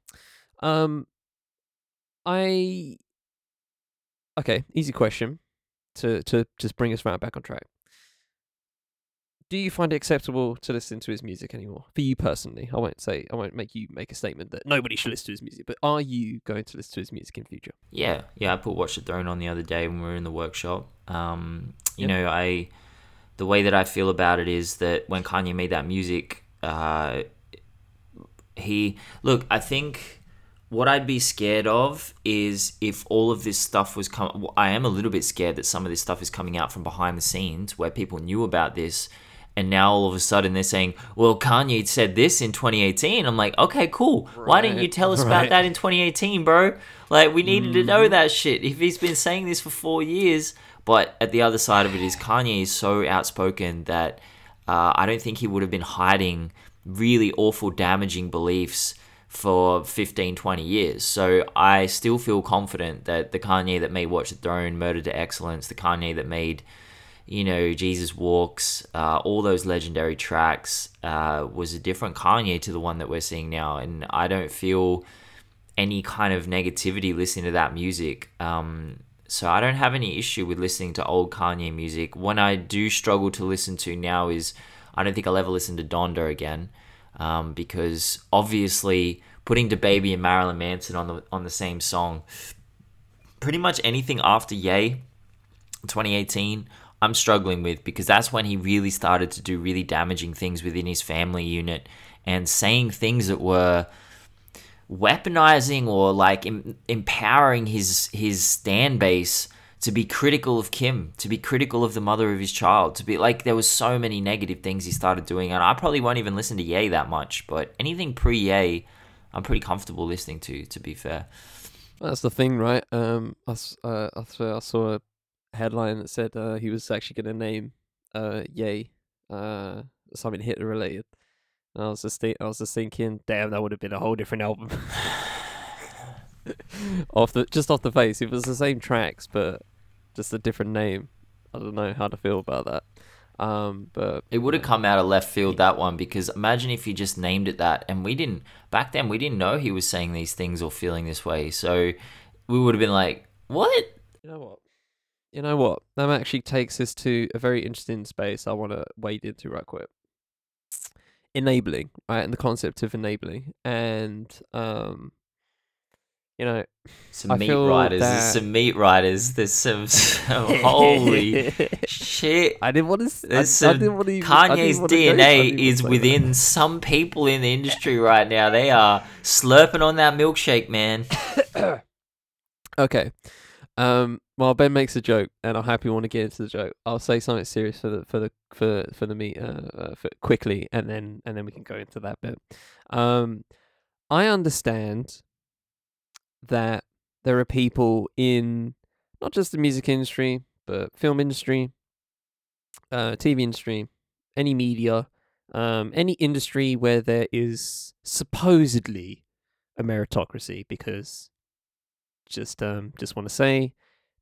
um i okay easy question to to just bring us right back on track do you find it acceptable to listen to his music anymore? For you personally, I won't say I won't make you make a statement that nobody should listen to his music, but are you going to listen to his music in future? Yeah, yeah. I put Watch the Throne on the other day when we were in the workshop. Um, you Yep. know, I the way that I feel about it is that when Kanye made that music, uh, he look. I think what I'd be scared of is if all of this stuff was come. I am a little bit scared that some of this stuff is coming out from behind the scenes where people knew about this. And now all of a sudden they're saying, "Well, Kanye said this in 2018." I'm like, "Okay, cool. Why didn't you tell us right. about that in 2018, bro? Like, we needed to Mm-hmm. know that shit. If he's been saying this for four years, but at the other side of it is Kanye is so outspoken that uh, I don't think he would have been hiding really awful, damaging beliefs for 15, 20 years. So I still feel confident that the Kanye that made Watch the Throne, Murder to Excellence, the Kanye that made you know, Jesus Walks, uh, all those legendary tracks uh, was a different Kanye to the one that we're seeing now. And I don't feel any kind of negativity listening to that music. Um, so I don't have any issue with listening to old Kanye music. When I do struggle to listen to now is I don't think I'll ever listen to Donda again. Um, because obviously putting the baby and Marilyn Manson on the on the same song, pretty much anything after Ye, 2018, I'm struggling with because that's when he really started to do really damaging things within his family unit and saying things that were weaponizing or like em- empowering his his stand base to be critical of Kim, to be critical of the mother of his child, to be like there was so many negative things he started doing, and I probably won't even listen to Ye that much, but anything pre Ye, I'm pretty comfortable listening to. To be fair, That's the thing, right? Um, I, uh, I, saw a headline that said uh, he was actually going to name uh, Ye uh, something Hitler related. And I was just thi- I was just thinking, damn, that would have been a whole different album. off the just off the face, it was the same tracks, but just a different name. I don't know how to feel about that. Um, but it would have come out of left field that one because imagine if he just named it that, and we didn't back then. We didn't know he was saying these things or feeling this way, so we would have been like, "What?" You know what? You know what? That actually takes us to a very interesting space I want to wade into right quick. Enabling, right? And the concept of enabling. And, um, you know, Some I meat riders. that- There's some meat riders. There's some, some holy shit. I didn't want to. I, There's I some didn't want to. Even, I Kanye's DNA is wanna that. within some people in the industry right now. They are slurping on that milkshake, man. Okay. Um. Well, Ben makes a joke, and I'm happy want to get into the joke. I'll say something serious for the for the for for the meet uh, uh for quickly, and then and then we can go into that bit. Um, I understand that there are people in not just the music industry, but film industry, uh, TV industry, any media, um, any industry where there is supposedly a meritocracy, because just um just want to say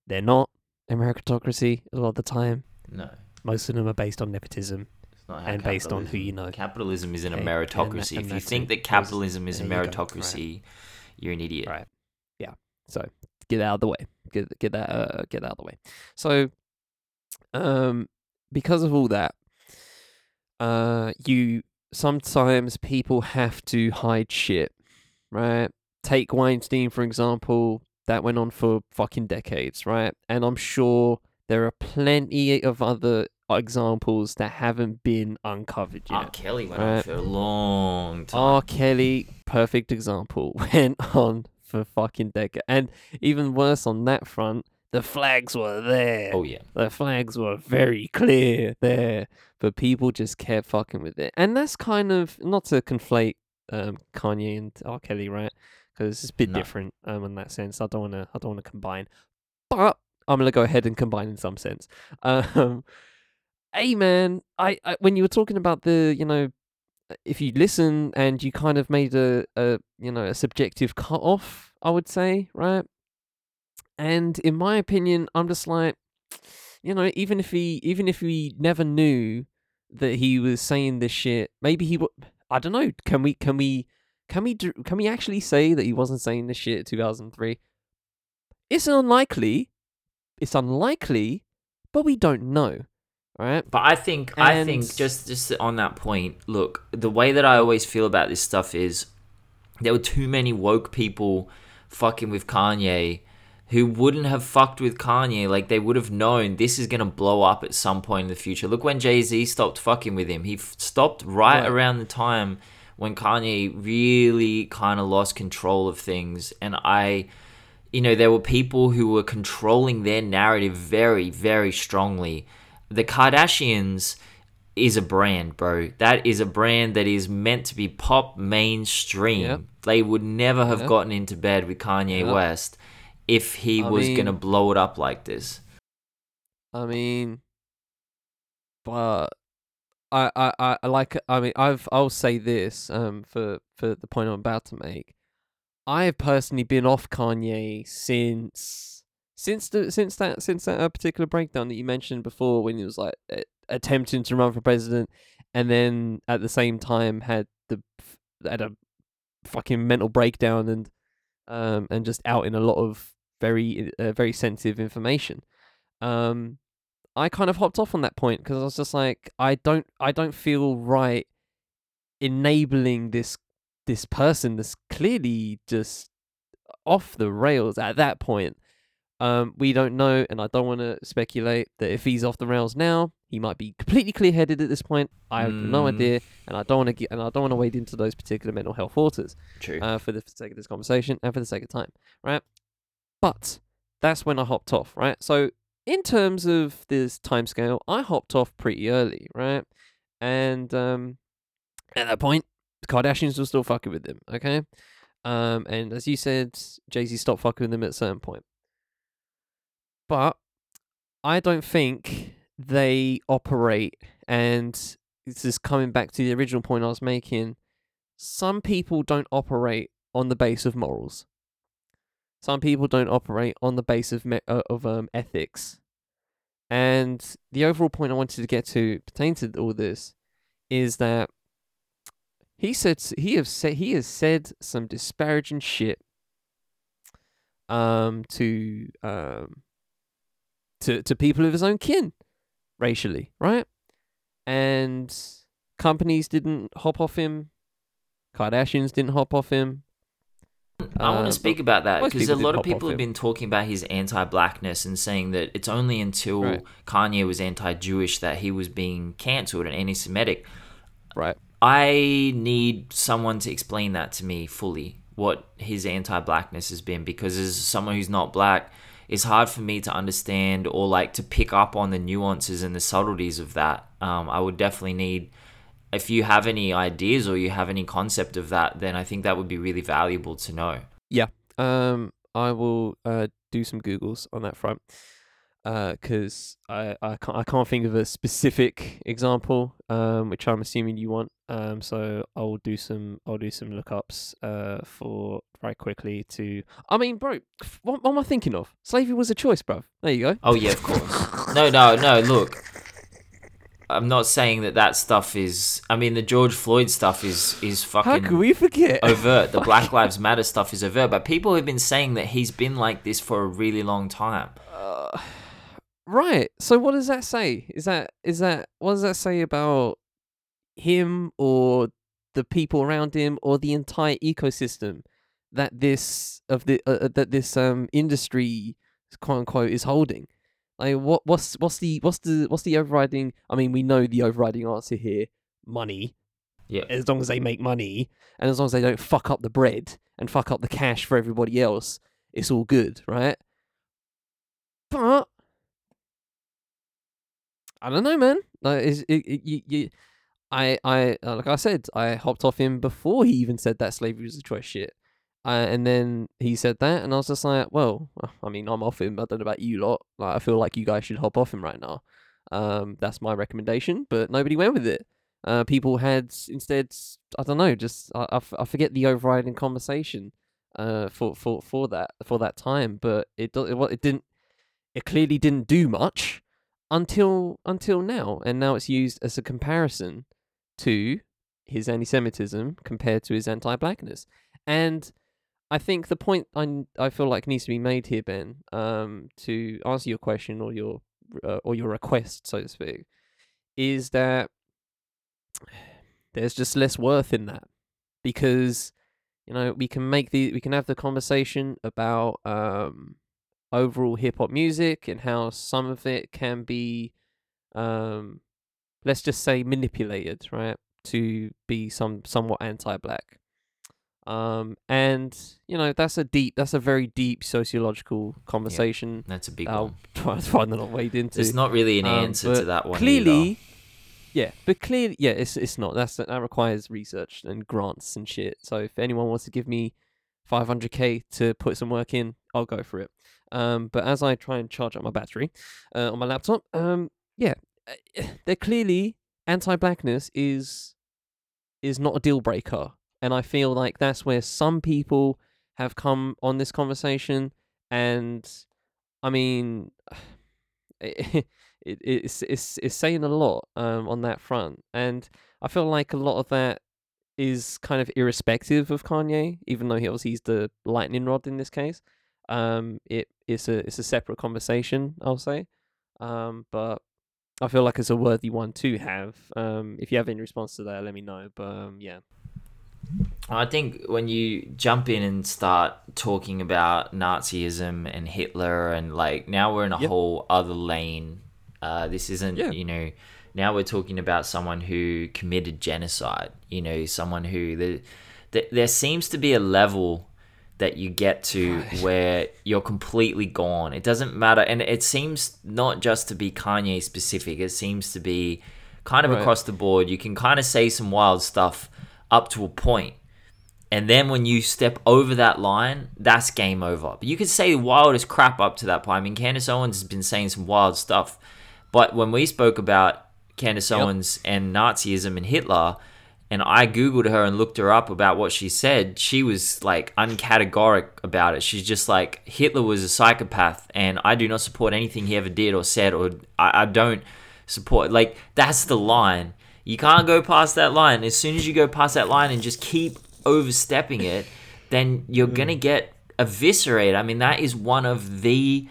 they're not a meritocracy a lot of the time. No, Most of them are based on nepotism. not And based on who you know. Capitalism isn't a Okay, and meritocracy. and if you think that capitalism is a there you right. meritocracy, you're an idiot. Right. Yeah. So get out of the way. Get get that uh, get out of the way. So um because of all that, uh you sometimes people have to hide shit. Right? Take Weinstein for example, that went on for fucking decades, right? And I'm sure there are plenty of other examples that haven't been uncovered yet. R. Kelly went on for a long time. R. Kelly, perfect example, went on for fucking decade. And even worse on that front, the flags were there. oh yeah, The flags were very clear there, but people just kept fucking with it. And that's kind of not to conflate um, Kanye and R. Kelly, right? Because it's a bit No. different um, in that sense. I don't want to. I don't want to combine, but I'm gonna go ahead and combine in some sense. Um, hey man, I, I when you were talking about the, you know, if you listen and you kind of made a, a you know a subjective cut off, I would say, right? And in my opinion, I'm just like, you know, even if he even if we never knew that he was saying this shit, maybe he would. I don't know. Can we can we can we do, can we actually say that he wasn't saying this shit in 2003? It's unlikely. It's unlikely, but we don't know, right? But I think I think just just on that point, look, the way that I always feel about this stuff is there were too many woke people fucking with Kanye who wouldn't have fucked with Kanye like they would have known this is going to blow up at some point in the future. Look when Jay-Z stopped fucking with him. He f- stopped right, Right. around the time when Kanye really kind of lost control of things and I you know, there were people who were controlling their narrative very, very strongly. The Kardashians is a brand, bro. That is a brand that is meant to be pop mainstream. Yep. They would never have Yep. gotten into bed with Kanye Yep. West if he I was going to blow it up like this. I mean, but I, I, I I like. I mean, I've. I'll say this. Um, for for the point I'm about to make, I have personally been off Kanye since since the since that since that uh, particular breakdown that you mentioned before when he was like attempting to run for president, and then at the same time had the had a fucking mental breakdown and um and just out in a lot of very uh, very sensitive information. Um, I kind of hopped off on that point because I was just like, I don't, I don't feel right enabling this this person that's clearly just off the rails at that point. Um, we don't know, and I don't want to speculate that if he's off the rails now, he might be completely clear-headed at this point. I have no Mm. idea, and I don't want to get, and I don't want to wade into those particular mental health waters True. uh, for the sake of this conversation and for the sake of time, right? But that's when I hopped off, right? So in terms of this timescale, I hopped off pretty early, right? And um, at that point, the Kardashians were still fucking with them, okay? Um, and as you said, Jay Z stopped fucking with them at a certain point. But I don't think they operate, and this is coming back to the original point I was making. Some people don't operate on the base of morals. Some people don't operate on the base of me- uh, of um, ethics. And the overall point I wanted to get to pertain to all this is that he said he have said he has said some disparaging shit um to um to to people of his own kin racially, right? And companies didn't hop off him. Kardashians didn't hop off him. I want to um, speak about that because a lot of people have been talking about his anti-blackness and saying that it's only until Right. Kanye was anti-Jewish that he was being cancelled and anti-Semitic. Right. I need someone to explain that to me fully. What his anti-blackness has been, because as someone who's not black, it's hard for me to understand or like to pick up on the nuances and the subtleties of that. Um, I would definitely need. If you have any ideas or you have any concept of that, then I think that would be really valuable to know. Yeah. Um, I will uh do some googles on that front. Uh, cause I I can't I can't think of a specific example. Um, which I'm assuming you want. Um, so I'll do some I'll do some lookups. Uh, for very quickly to. I mean, bro, what, what am I thinking of? Slavery was a choice, bro. There you go. Oh yeah, of course. No, no, no. Look, I'm not saying that that stuff is. I mean, the George Floyd stuff is is fucking. How could we forget? overt. The Black Lives Matter stuff is overt, but people have been saying that he's been like this for a really long time. Uh, right. So what does that say? Is that is that what does that say about him or the people around him or the entire ecosystem that this of the uh, uh, that this um industry quote unquote is holding? Like what what's what's the what's the what's the overriding? I mean, we know the overriding answer here: money. Yeah. As long as they make money and as long as they don't fuck up the bread and fuck up the cash for everybody else, it's all good, right? But I don't know, man. Like, is it, it, you, you, I, I, uh, like I said, I hopped off him before he even said that slavery was a choice shit. Uh, and then he said that, and I was just like, well, uh, I mean, I'm off him. I don't know about you lot. Like, I feel like you guys should hop off him right now. Um, that's my recommendation, but nobody went with it. Uh, people had instead, I don't know, just I, I, f- I forget the overriding conversation. Uh, for for for that for that time, but it it, it didn't. It clearly didn't do much until until now, and now it's used as a comparison to his anti-Semitism compared to his anti-blackness, and I think the point I, I feel like needs to be made here, Ben, um, to answer your question or your uh, or your request, so to speak, is that there's just less worth in that. Because you know we can make the we can have the conversation about um overall hip hop music and how some of it can be um let's just say manipulated right to be some somewhat anti-black um and you know that's a deep that's a very deep sociological conversation That's a big i'll one. try to find not wade into There's not really an um, answer to that one. clearly either. yeah but clearly yeah it's it's not that's that requires research and grants and shit so if anyone wants to give me 500k to put some work in i'll go for it um but as i try and charge up my battery uh, on my laptop um yeah uh, they're clearly anti-blackness is is not a deal breaker. And i feel like that's where some people have come on this conversation. And i mean it, it it's it's it's saying a lot um on that front. And i feel like a lot of that is kind of irrespective of kanye even though he obviously he's the lightning rod in this case um it it's a it's a separate conversation i'll say um but i feel like it's a worthy one to have um if you have any response to that let me know but um yeah I think when you jump in and start talking about Nazism and Hitler and like now we're in a Yep. whole other lane. Uh, this isn't Yeah. you know now we're talking about someone who committed genocide. You know someone who the, the there seems to be a level that you get to where you're completely gone. It doesn't matter, and it seems not just to be Kanye specific. It seems to be kind of Right. across the board. You can kind of say some wild stuff up to a point, and then when you step over that line, that's game over. But you could say the wildest crap up to that point. I mean, Candace Owens has been saying some wild stuff, but when we spoke about Candace Yep. Owens and Nazism and Hitler, and I googled her and looked her up about what she said, she was like uncategoric about it. She's just like Hitler was a psychopath, and I do not support anything he ever did or said, or I, I don't support. Like that's the line. You can't go past that line. As soon as you go past that line and just keep overstepping it, then you're mm. gonna get eviscerated. I mean, that is one of the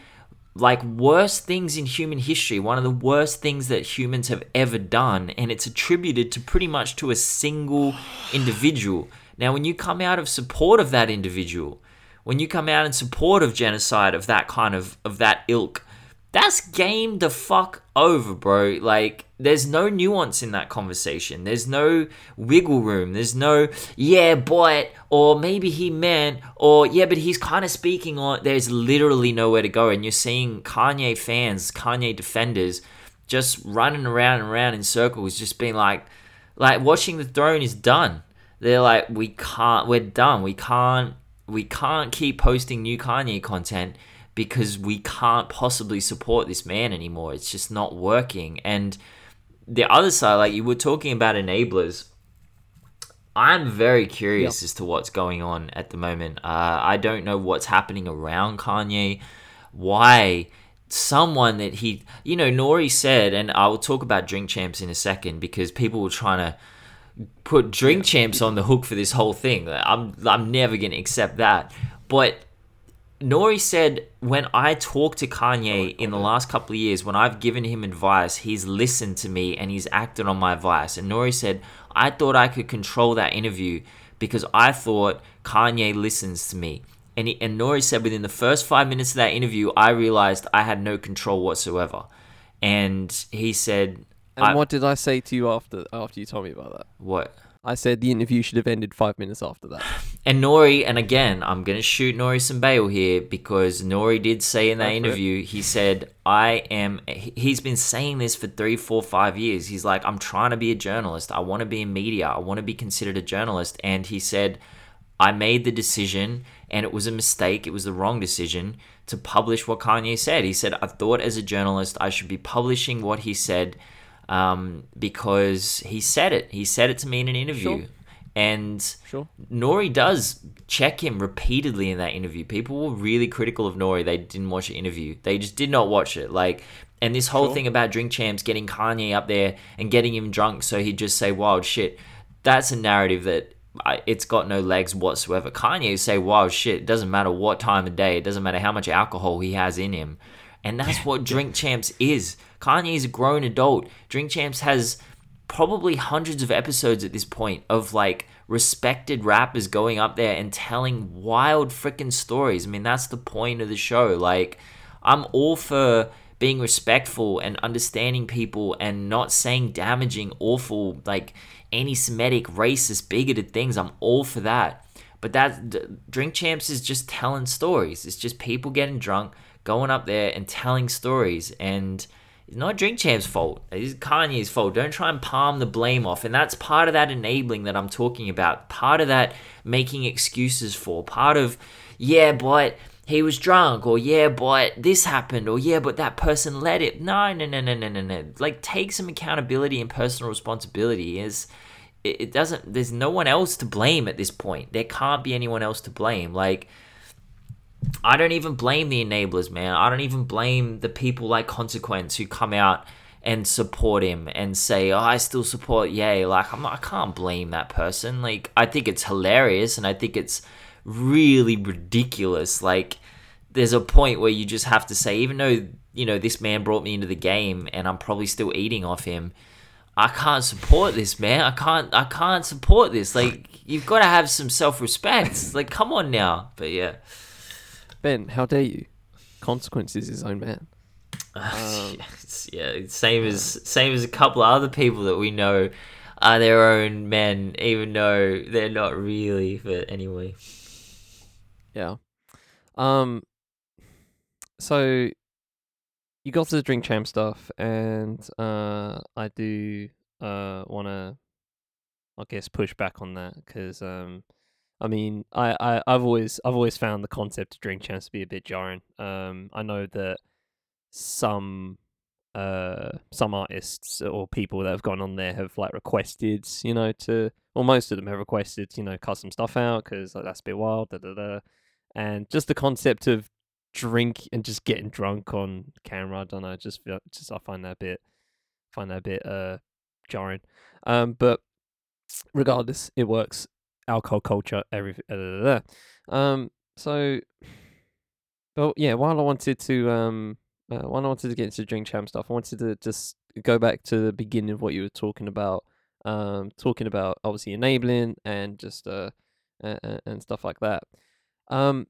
like worst things in human history one of the worst things that humans have ever done and it's attributed to pretty much to a single individual. Now when you come out of support of that individual when you come out in support of genocide of that kind of of that ilk that's game the fuck over, bro. Like, there's no nuance in that conversation. There's no wiggle room. There's no, yeah, but, or maybe he meant, or yeah, but he's kind of speaking on. There's literally nowhere to go. And you're seeing Kanye fans, Kanye defenders, just running around and around in circles, just being like, like, watching the throne is done. They're like, we can't, we're done. We can't, we can't keep posting new Kanye content because we can't possibly support this man anymore. It's just not working. And the other side, like you were talking about enablers, I'm very curious as to what's going on at the moment. Uh, I don't know what's happening around Kanye, why someone that he, you know, Nori said, and I will talk about Drink Champs in a second because people were trying to put Drink Champs on the hook for this whole thing. I'm I'm never gonna accept that. But Nori said when I talk to Kanye oh, in the last couple of years, when I've given him advice, he's listened to me and he's acted on my advice. And Nori said, I thought I could control that interview because I thought Kanye listens to me. And, he, and Nori said within the first five minutes of that interview, I realized I had no control whatsoever. And he said, And I- what did I say to you after after you told me about that? What? I said the interview should have ended five minutes after that. And Nori, and again, I'm going to shoot Nori some bail here because Nori did say in that Go for it. interview, he said, I am, he- he's been saying this for three, four, five years. He's like, I'm trying to be a journalist. I want to be in media. I want to be considered a journalist. And he said, I made the decision and it was a mistake. It was the wrong decision to publish what Kanye said. He said, I thought as a journalist I should be publishing what he said um, because he said it. He said it to me in an interview. Sure. And Sure. Nori does check him repeatedly in that interview. People were really critical of Nori. They didn't watch the interview. They just did not watch it. Like, and this whole Sure. thing about Drink Champs getting Kanye up there and getting him drunk so he'd just say wild shit. That's a narrative that I, it's got no legs whatsoever. Kanye say wild shit. It doesn't matter what time of day. It doesn't matter how much alcohol he has in him. And that's what Drink Champs is. Kanye is a grown adult. Drink Champs has probably hundreds of episodes at this point of like respected rappers going up there and telling wild freaking stories. I mean, that's the point of the show. Like, I'm all for being respectful and understanding people and not saying damaging, awful, like anti Semitic, racist, bigoted things. I'm all for that. But that Drink Champs is just telling stories. It's just people getting drunk, going up there and telling stories. And it's not Drink Champs' fault. It's Kanye's fault. Don't try and palm the blame off. And that's part of that enabling that I'm talking about. Part of that making excuses for. Part of, yeah, but he was drunk, or yeah, but this happened, or yeah, but that person led it. No, no, no, no, no, no, no. Like, take some accountability and personal responsibility. Is it, it doesn't. There's no one else to blame at this point. There can't be anyone else to blame. Like, I don't even blame the enablers, man. I don't even blame the people like Consequence who come out and support him and say, "Oh, I still support Ye." Like, I'm I can't blame that person. Like, I think it's hilarious and I think it's really ridiculous. Like, there's a point where you just have to say, even though you know this man brought me into the game and I'm probably still eating off him, I can't support this man. I can't. I can't support this. Like, you've got to have some self-respect. like, come on now. But yeah. Ben, how dare you? Consequence is his own man. Um, yeah, yeah, same as same as a couple of other people that we know are their own men, even though they're not really. But anyway, Yeah. Um. So you got to the drink champ stuff, and uh, I do uh want to, I guess, push back on that because um, I mean, I, I I've always I've always found the concept of drink champs to be a bit jarring. Um, I know that some uh some artists or people that have gone on there have like requested, you know, to or most of them have requested, you know, cut some stuff out because like, that's a bit wild, da da da. And just the concept of drink and just getting drunk on camera, I don't know, just just I find that a bit find that a bit uh jarring. Um, but regardless, it works. Alcohol culture, everything. Da. Um, so, but yeah, while I wanted to um, uh, while I wanted to get into drink champ stuff, I wanted to just go back to the beginning of what you were talking about. Um, talking about obviously enabling and just uh, and stuff like that. Um,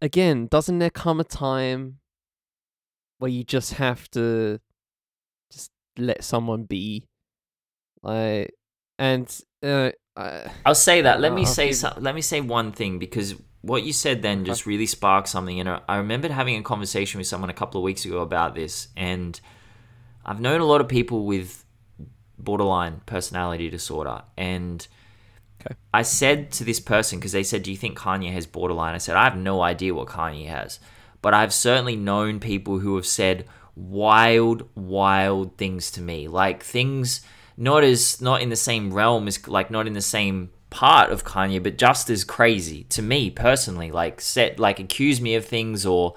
again, doesn't there come a time where you just have to just let someone be, like, and uh, I, I'll say that. Let Uh, me I'll say some, let me say one thing because what you said then just really sparked something. And I- I remembered having a conversation with someone a couple of weeks ago about this, and I've known a lot of people with borderline personality disorder, and Okay. I said to this person because they said, "Do you think Kanye has borderline?" I said, "I have no idea what Kanye has, but I've certainly known people who have said wild, wild things to me, like things." Not as not in the same realm as like not in the same part of Kanye, but just as crazy to me personally. Like set like accuse me of things or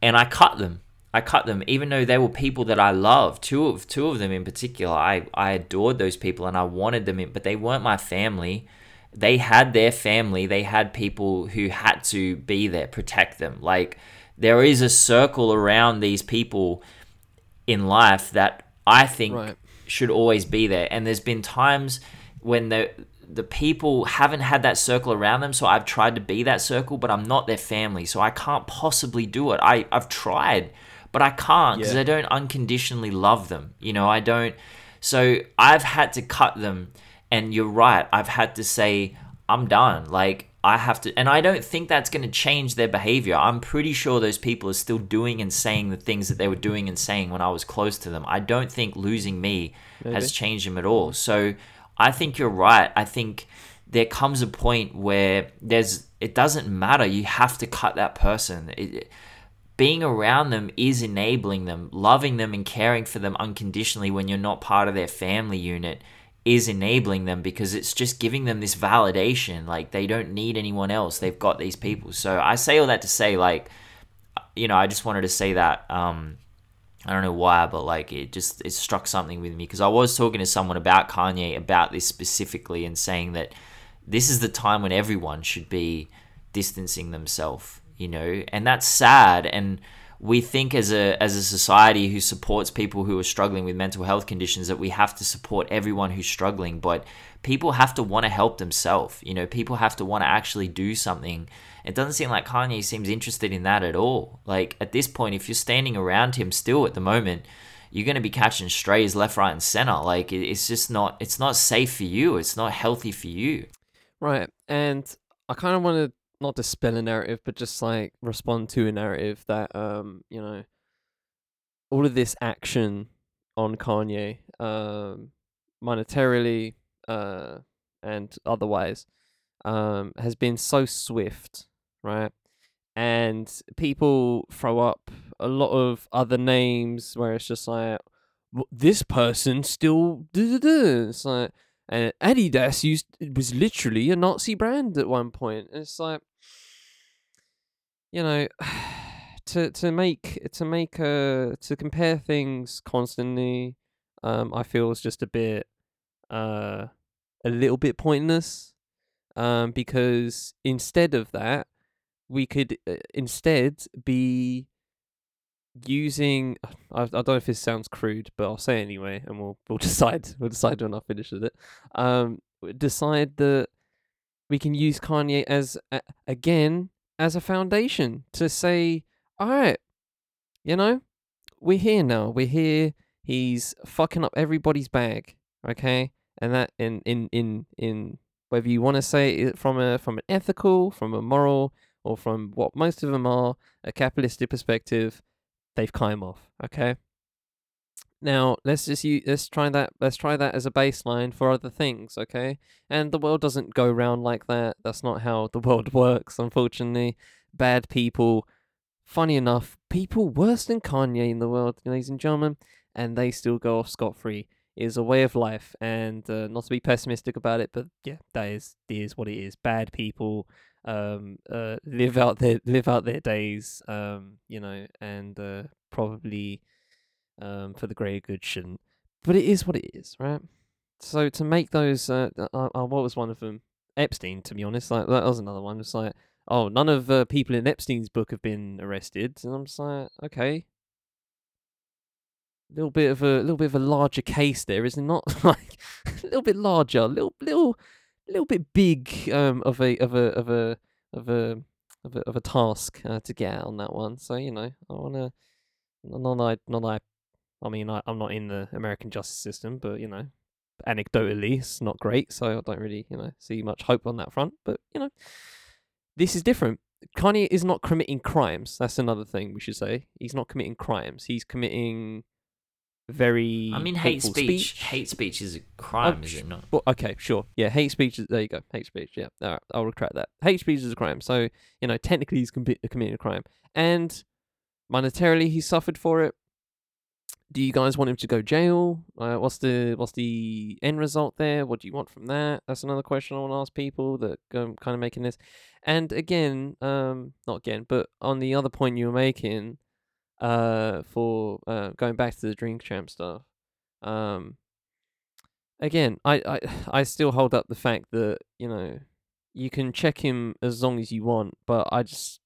and I cut them. I cut them, even though they were people that I loved. Two of two of them in particular, I I adored those people and I wanted them in, but they weren't my family. They had their family. They had people who had to be there, protect them. Like there is a circle around these people in life that I think Right. Should always be there. And there's been times when the the people haven't had that circle around them, so I've tried to be that circle, but I'm not their family, so I can't possibly do it. I I've tried, but I can't because Yeah. I don't unconditionally love them. You know, I don't. So I've had to cut them, and you're right. I've had to say I'm done. Like I have to, and I don't think that's going to change their behavior. I'm pretty sure those people are still doing and saying the things that they were doing and saying when I was close to them. I don't think losing me Maybe. has changed them at all. So I think you're right. I think there comes a point where there's it doesn't matter. You have to cut that person. It, being around them is enabling them, loving them and caring for them unconditionally when you're not part of their family unit is enabling them because it's just giving them this validation. Like they don't need anyone else. They've got these people. So I say all that to say, like, you know, I just wanted to say that. Um, I don't know why, but like it just it struck something with me because I was talking to someone about Kanye about this specifically and saying that this is the time when everyone should be distancing themselves, you know, and that's sad. And we think as a as a society who supports people who are struggling with mental health conditions that we have to support everyone who's struggling, but people have to want to help themselves. You know, people have to want to actually do something. It doesn't seem like Kanye seems interested in that at all. Like at this point, if you're standing around him still at the moment, you're going to be catching strays left, right, and center. Like it's just not. It's not safe for you. It's not healthy for you. Right. And I kind of want to not dispel a narrative, but just like respond to a narrative that, um, you know, all of this action on Kanye, um, monetarily, uh, and otherwise, um, has been so swift, right? And people throw up a lot of other names where it's just like, this person still, duh-duh-duh." it's like, and Adidas used it was literally a Nazi brand at one point. And it's like, you know, to to make to make a to compare things constantly, um, I feel is just a bit uh a little bit pointless. Um, because instead of that, we could uh, instead be using I, I don't know if this sounds crude but i'll say it anyway and we'll we'll decide we'll decide when i finish with it. Um decide that we can use kanye as a, again as a foundation to say all right you know we're here now. We're here. He's fucking up everybody's bag. Okay? And that in in in in whether you want to say it from a from an ethical, from a moral, or from what most of them are a capitalistic perspective, they've come off. Okay. Now let's just use, let's try that let's try that as a baseline for other things, okay? And the world doesn't go round like that. That's not how the world works, unfortunately. Bad people, funny enough, people worse than Kanye in the world, ladies and gentlemen, and they still go off scot free. Is a way of life, and uh, not to be pessimistic about it, but yeah, that is that is what it is. Bad people um, uh, live out their live out their days, um, you know, and uh, probably um, for the greater good shouldn't. But it is what it is, right? So to make those, uh, uh, uh, what was one of them? Epstein, to be honest, like that was another one. It's like, oh, none of uh, people in Epstein's book have been arrested, and I'm just like, okay, little bit of a little bit of a larger case there, isn't it? Not like a little bit larger, a little little little bit big um of a of a of a of a of a, of a task uh, to get out on that one. So you know, I want to not I, not I, I mean I, I'm not in the American justice system, but you know, anecdotally it's not great, so I don't really you know see much hope on that front. But you know, this is different. Kanye is not committing crimes. That's another thing we should say. He's not committing crimes. He's committing very. I mean, hate hateful speech, Hate speech is a crime, is it not? Well, okay, sure. Yeah, hate speech. Is, there you go. Hate speech. Yeah. All right, I'll retract that. Hate speech is a crime. So you know, technically, he's com- committing a crime, and monetarily, he suffered for it. Do you guys want him to go jail? Uh, what's the what's the end result there? What do you want from that? That's another question I want to ask people that um, kind of making this. And again, um, not again, but on the other point you were making, uh, for uh, going back to the Drink Champ stuff. Um, again, I, I I still hold up the fact that you know you can check him as long as you want, but I just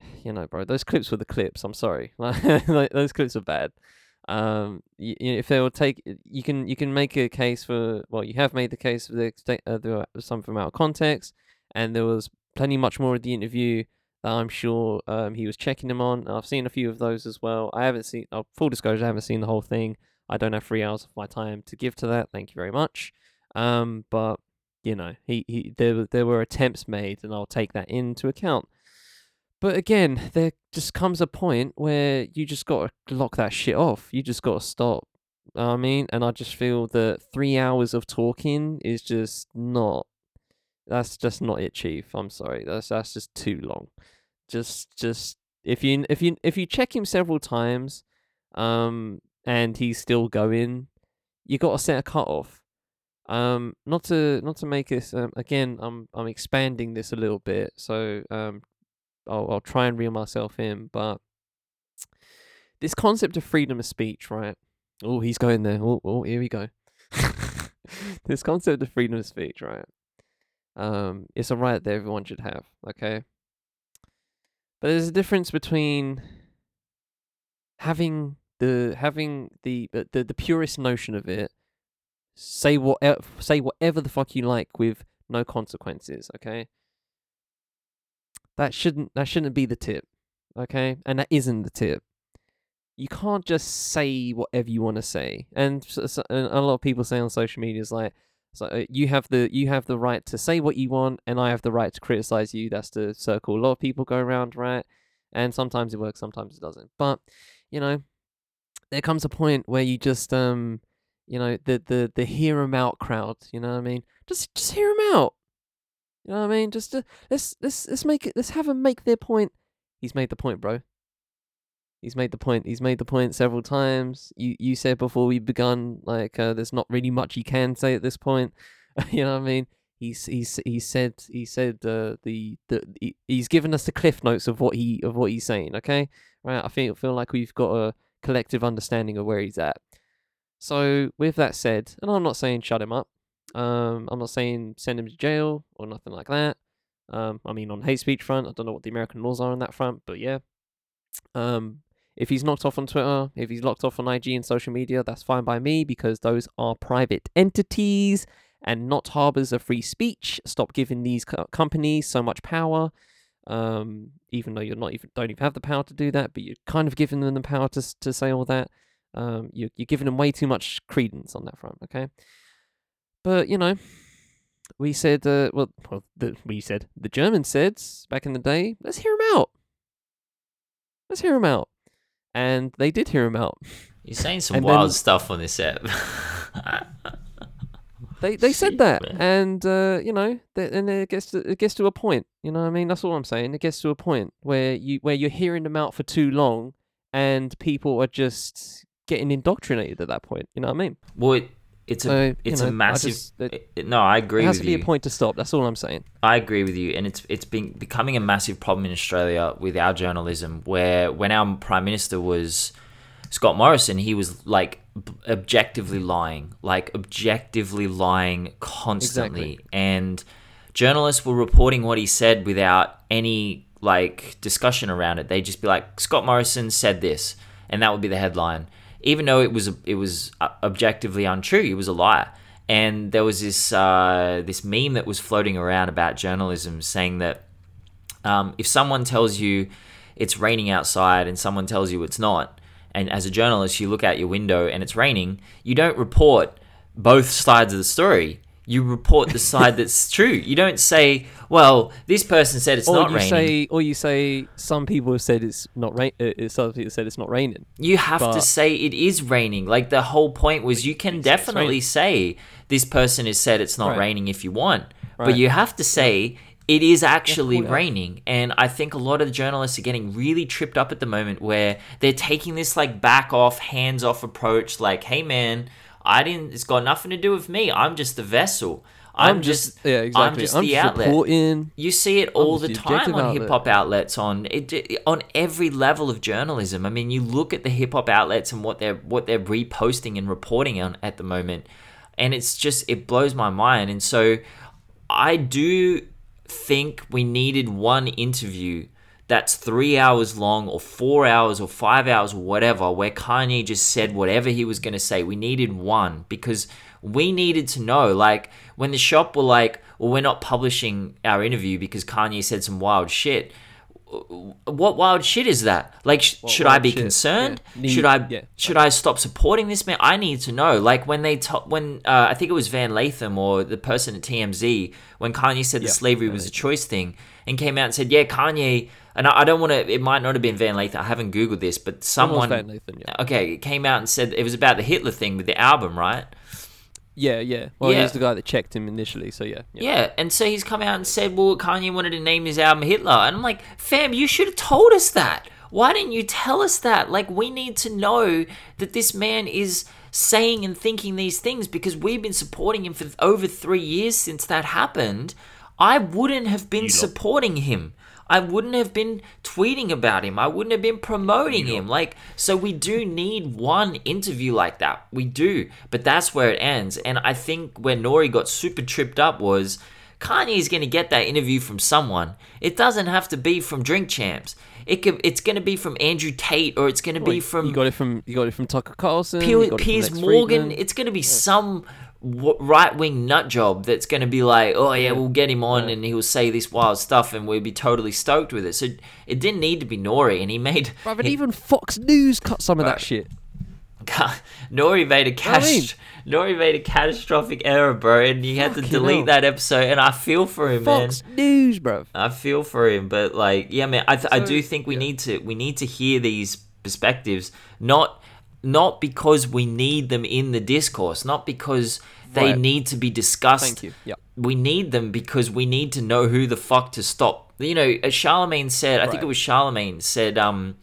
you know, bro, those clips were the clips. I'm sorry, those clips are bad. Um, you, know, if they will take, you can you can make a case for well, you have made the case for the uh, were some from out of context, and there was plenty much more of the interview that I'm sure um, he was checking them on. I've seen a few of those as well. I haven't seen, oh, full disclosure, I haven't seen the whole thing. I don't have three hours of my time to give to that. Thank you very much. Um, but you know, he, he there there were attempts made, and I'll take that into account. But again, there just comes a point where you just got to lock that shit off. You just got to stop. I mean, and I just feel that three hours of talking is just not that's just not it, Chief. I'm sorry. That's that's just too long. Just just if you if you if you check him several times, um, and he's still going, you got to set a cut off. Um, not to not to make this um, again. I'm I'm expanding this a little bit, so um, I'll I'll try and reel myself in. But this concept of freedom of speech, right? Oh, he's going there. Oh, oh, here we go. this concept of freedom of speech, right? Um, it's a right that everyone should have. Okay, but there's a difference between having the having the the, the purest notion of it. Say what say whatever the fuck you like with no consequences. Okay, that shouldn't that shouldn't be the tip. Okay, and that isn't the tip you can't just say whatever you want to say. And, and, a lot of people say on social media is like, so uh, you have the you have the right to say what you want, and I have the right to criticize you. That's the circle a lot of people go around, right? And sometimes it works, sometimes it doesn't. But you know, there comes a point where you just um, you know, the the the hear 'em out crowd. You know what I mean? Just just hear 'em out. You know what I mean? Just uh, let's let's let's make it. Let's have them make their point. He's made the point, bro. He's made the point. He's made the point several times. You you said before we begun, like uh, there's not really much he can say at this point. you know what I mean? He's he's he said he said uh, the the he, he's given us the cliff notes of what he of what he's saying. Okay, right? I feel feel like we've got a collective understanding of where he's at. So with that said, and I'm not saying shut him up. Um, I'm not saying send him to jail or nothing like that. Um, I mean on hate speech front, I don't know what the American laws are on that front, but yeah. Um, if he's knocked off on Twitter, if he's locked off on IG and social media, that's fine by me because those are private entities and not harbors of free speech. Stop giving these co- companies so much power. Um, even though you're not even don't even have the power to do that, but you're kind of giving them the power to to say all that. Um, you're you're giving them way too much credence on that front. Okay, but you know, we said, uh, well, well, the, we said the Germans said back in the day, let's hear him out. Let's hear him out, and they did hear him out. You're saying some And wild then- stuff on this app. They they said that, man. and uh, you know, th- and it gets to, it gets to a point. You know, what I mean, that's all I'm saying. It gets to a point where you where you're hearing them out for too long, and people are just getting indoctrinated at that point. You know what I mean? well, it, it's a So, you it's know, a massive. just- it- it- it- no, I agree There has to be you. a point to stop. That's all I'm saying. I agree with you, and it's it's been becoming a massive problem in Australia with our journalism. Where when our prime minister was Scott Morrison, he was like objectively lying, like objectively lying constantly, Exactly. and journalists were reporting what he said without any like discussion around it. They'd just be like, Scott Morrison said this, and that would be the headline, even though it was it was uh, objectively untrue. He was a liar. And there was this uh, this meme that was floating around about journalism, saying that um, if someone tells you it's raining outside and someone tells you it's not, and as a journalist you look out your window and it's raining, you don't report both sides of the story. You report the side that's true. You don't say, "Well, this person said it's or not you raining." say, or you say, some people have said it's not rain. Uh, uh, some people said it's not raining. You have to say it is raining. Like the whole point was you can it's definitely say this person has said it's not Right. raining if you want. But you have to say it is actually out. raining. And I think a lot of the journalists are getting really tripped up at the moment where they're taking this like back off, hands off approach, like, hey man, I didn't it's got nothing to do with me. I'm just the vessel. I'm, just, yeah, exactly. I'm just the outlet. reporting. You see it all the the time on hip hop outlets, on it- on every level of journalism. I mean, you look at the hip hop outlets and what they're what they're reposting and reporting on at the moment, and it's just it blows my mind. And so, I do think we needed one interview that's three hours long or four hours or five hours or whatever where kanye just said whatever he was going to say we needed one because we needed to know like when the shop were like well we're not publishing our interview because kanye said some wild shit what wild shit is that? Like, sh- should I be shit? concerned? Yeah. Need- should I yeah. should I stop supporting this man? I need to know. Like when they to- when uh, I think it was Van Lathan or the person at TMZ when Kanye said the slavery was a choice thing and came out and said, yeah, Kanye. And I, I don't want to. It might not have been Van Lathan. I haven't googled this, but Someone, someone. Van Lathan, yeah. Okay, it came out and said it was about the Hitler thing with the album, right? yeah, yeah. Well, Yeah. he's the guy that checked him initially, so yeah. yeah. Yeah, and so he's come out and said, well, Kanye wanted to name his album Hitler. And I'm like, fam, you should have told us that. Why didn't you tell us that? Like, we need to know that this man is saying and thinking these things because we've been supporting him for over three years since that happened. I wouldn't have been supporting him. I wouldn't have been tweeting about him. I wouldn't have been promoting him. Like, so we do need one interview like that. We do. But that's where it ends. And I think where Nori got super tripped up was Kanye's going to get that interview from someone. It doesn't have to be from Drink Champs. It could, it's going to be from Andrew Tate or it's going to Well, be from you got it from you got it from Tucker Carlson. you Piers, Morgan. Friedman. It's going to be some w- right wing nut job that's going to be like, oh yeah, we'll get him on and he'll say this wild stuff and we'll be totally stoked with it. So it didn't need to be Nori, and he made Bruv, and he- even Fox News cut some of that shit. Nori made a I cash. mean- Nori made a catastrophic error, bro, and he had to delete hell. that episode. And I feel for him, man. Fox News, bruv. I feel for him, but like, yeah, man, I, th- I do think we yeah. need to we need to hear these perspectives, not not because we need them in the discourse, not because they Right. need to be discussed. Thank you. Yeah. We need them because we need to know who the fuck to stop. You know, as Charlemagne said, I think it was Charlemagne said, um,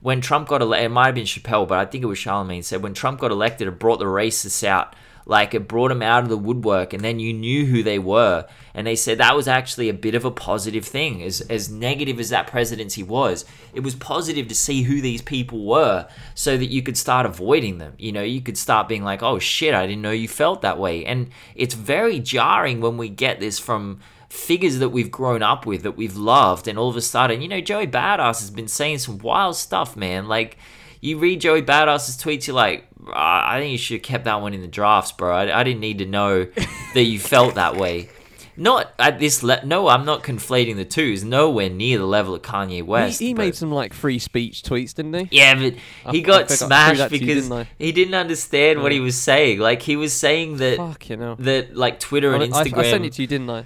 when Trump got elected, it might have been Chappelle, but I think it was Charlemagne said when Trump got elected, it brought the racists out. Like it brought them out of the woodwork, and then you knew who they were. And they said that was actually a bit of a positive thing. As as negative as that presidency was, it was positive to see who these people were, so that you could start avoiding them. You know, you could start being like, "Oh shit, I didn't know you felt that way." And it's very jarring when we get this from figures that we've grown up with, that we've loved, and all of a sudden, you know, Joey Badass has been saying some wild stuff, man. Like, you read Joey Badass's tweets, you're like, "Ah, I think you should have kept that one in the drafts, bro. I, I didn't need to know that you felt that way. not at this le- no i'm not conflating the two is nowhere near the level of kanye west he, he but- made some like free speech tweets, didn't he? yeah but he I got I smashed to you, because didn't he didn't understand what he was saying like he was saying that Fuck you know. that like twitter and instagram I sent it to you, didn't I?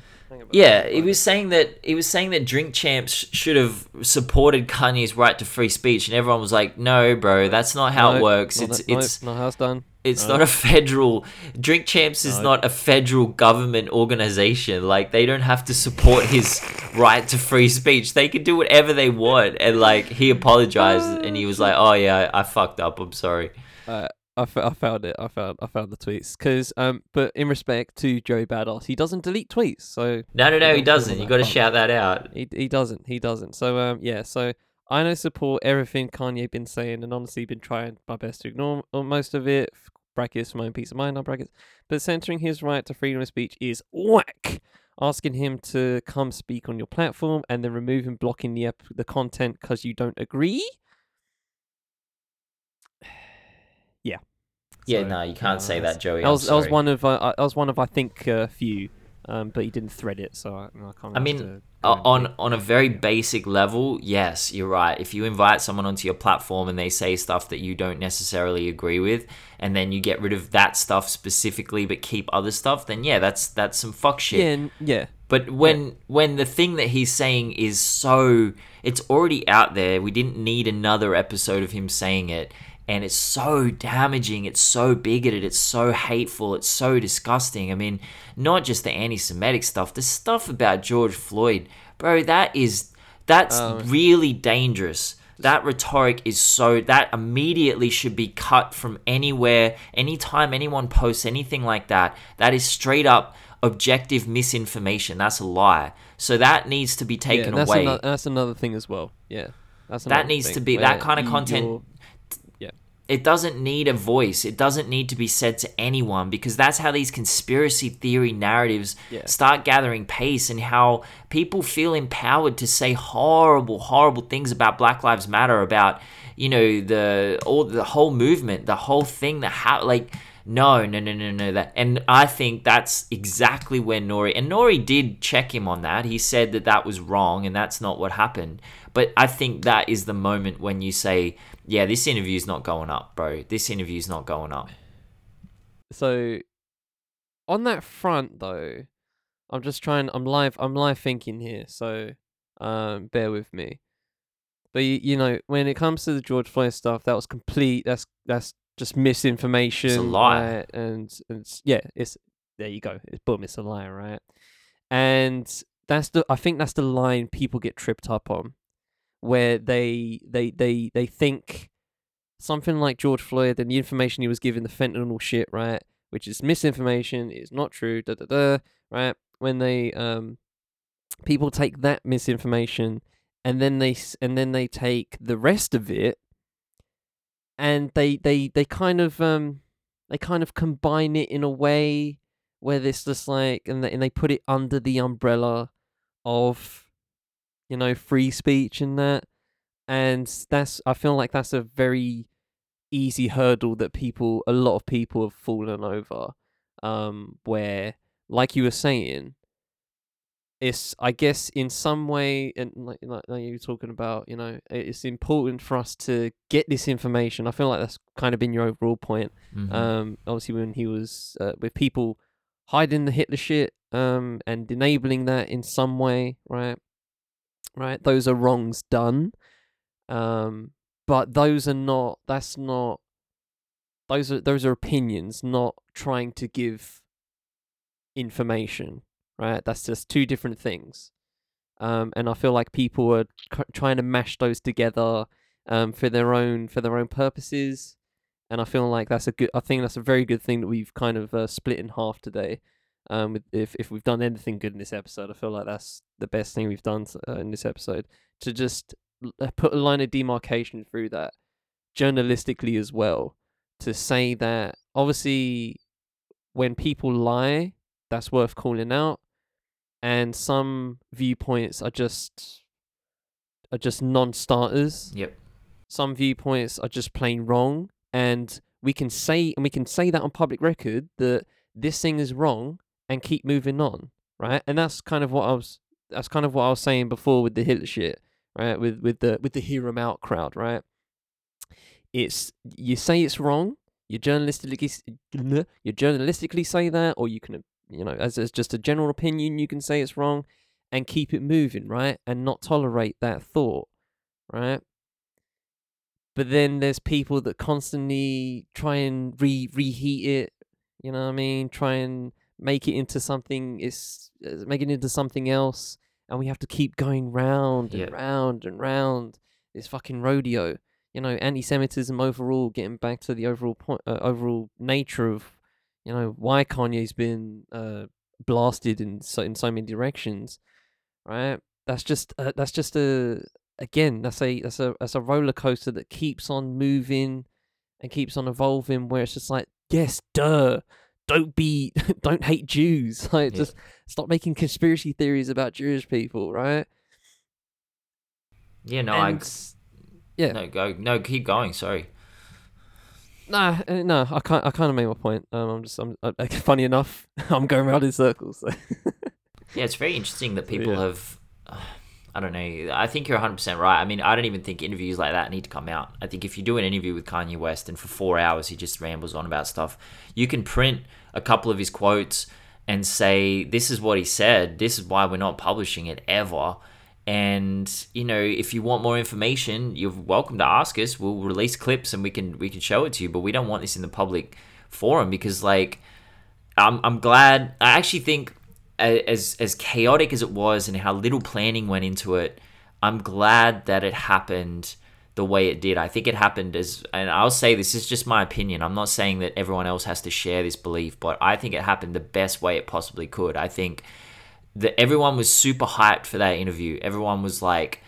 Yeah, he was saying that he was saying that Drink Champs should have supported Kanye's right to free speech, and everyone was like, "No, bro, that's not how it works. not It's that- no, it's not how it's done. it's no. not a federal Drink Champs is No. not a federal government organization. Like they don't have to support his right to free speech. They can do whatever they want." And like he apologized, and he was like, "Oh yeah, I, I fucked up. I'm sorry." Uh, I, f- I found it. I found I found the tweets because um, but in respect to Joey Badass, he doesn't delete tweets. So No, no, no, he doesn't. You got to shout that out. He he doesn't. He doesn't. So um yeah. So I know support everything Kanye been saying, and honestly been trying my best to ignore most of it. Brackets for my own peace of mind, not brackets. But centering his right to freedom of speech is whack. Asking him to come speak on your platform and then removing blocking the ep- the content because you don't agree. yeah. Yeah, So, no, you can't uh, say that, Joey. That was that was one of uh, uh, that was one of I think a few, um, but he didn't thread it, so I, I can't. I mean, Uh, on on a very basic level, yes, you're right. If you invite someone onto your platform and they say stuff that you don't necessarily agree with, and then you get rid of that stuff specifically but keep other stuff, then yeah, that's that's some fuck shit. yeah, yeah, But when when the thing that he's saying is so it's already out there, we didn't need another episode of him saying it and it's so damaging, it's so bigoted, it's so hateful, it's so disgusting. I mean, not just the anti-Semitic stuff, the stuff about George Floyd, bro, that is that's Oh. really dangerous. That rhetoric is so that immediately should be cut from anywhere, anytime anyone posts anything like that. That is straight up objective misinformation. That's a lie. So that needs to be taken and that's away. Another, that's another thing as well. Yeah, that's That needs thing to be- that kind of content- it doesn't need a voice. It doesn't need to be said to anyone because that's how these conspiracy theory narratives Yeah. start gathering pace and how people feel empowered to say horrible, horrible things about Black Lives Matter, about you know the all the whole movement, the whole thing that how like. No, no, no, no, no. That, and I think that's exactly where Nori and Nori did check him on that. He said that that was wrong, and that's not what happened. But I think that is the moment when you say, "Yeah, this interview's not going up, bro. This interview's not going up." So, on that front, though, I'm just trying. I'm live. I'm live thinking here. So, um, bear with me. But you, you know, when it comes to the George Floyd stuff, that was complete. That's that's just misinformation. A lie. right? And and it's, yeah, it's there. You go. It's boom. It's a lie, right? And that's the. I think that's the line people get tripped up on, where they they they they think something like George Floyd and the information he was given, the fentanyl shit, right, which is misinformation, is not true, da da da, right? When they um, people take that misinformation and then they and then they take the rest of it and they they they kind of um they kind of combine it in a way where it's just like and they, and they put it under the umbrella of you know free speech and that. And that's I feel like that's a very easy hurdle that people a lot of people have fallen over. Um where like you were saying it's I guess in some way and like, like like you were talking about you know it's important for us to get this information. I feel like that's kind of been your overall point. Mhm. um obviously when he was uh, with people hiding the Hitler shit um and enabling that in some way right right? Those are wrongs done. Um but those are not that's not those are those are opinions not trying to give information right? That's just two different things. Um and i feel like people are c- trying to mash those together um for their own for their own purposes. And i feel like that's a good i think that's a very good thing that we've kind of uh, split in half today um if if we've done anything good in this episode i feel like that's the best thing we've done uh, in this episode to just uh, put a line of demarcation through that journalistically as well to say that obviously when people lie that's worth calling out and some viewpoints are just are just non-starters Yep. some viewpoints are just plain wrong and we can say and we can say that on public record that this thing is wrong and keep moving on right? And that's kind of what I was that's kind of what I was saying before with the Hitler shit, right? With with the with the hear 'em out crowd, right? It's you say it's wrong, you journalistically you journalistically say that, or you can you know as as just a general opinion, you can say it's wrong, and keep it moving, right? And not tolerate that thought, right? But then there's people that constantly try and re reheat it, you know what I mean? Try and make it into something is make it into something else, and we have to keep going round and Yep. round and round this fucking rodeo. You know, anti-Semitism overall. Getting back to the overall point, uh, overall nature of, you know, why Kanye's been uh, blasted in so in so many directions, right? That's just uh, that's just a again that's a that's a that's a roller coaster that keeps on moving and keeps on evolving. Where it's just like, yes, duh, don't be, don't hate Jews. Like, Yeah. just stop making conspiracy theories about Jewish people, right? Yeah, no, And- I yeah. no go no keep going. Sorry. Nah, uh, no, I can't. I kind of made my point. Um, I'm just, I'm uh, funny enough. I'm going around in circles. So. Yeah, it's very interesting that people yeah. have. I don't know. I think you're 100% right. I mean, I don't even think interviews like that need to come out. I think if you do an interview with Kanye West and for four hours he just rambles on about stuff, you can print a couple of his quotes and say, this is what he said. This is why we're not publishing it ever. And you know, if you want more information, you're welcome to ask us. We'll release clips and we can we can show it to you. But we don't want this in the public forum because, like, I'm I'm glad. I actually think as as chaotic as it was and how little planning went into it, I'm glad that it happened the way it did. I think it happened as and I'll say this is just my opinion. I'm not saying that everyone else has to share this belief, but I think it happened the best way it possibly could. I think that everyone was super hyped for that interview. Everyone was like,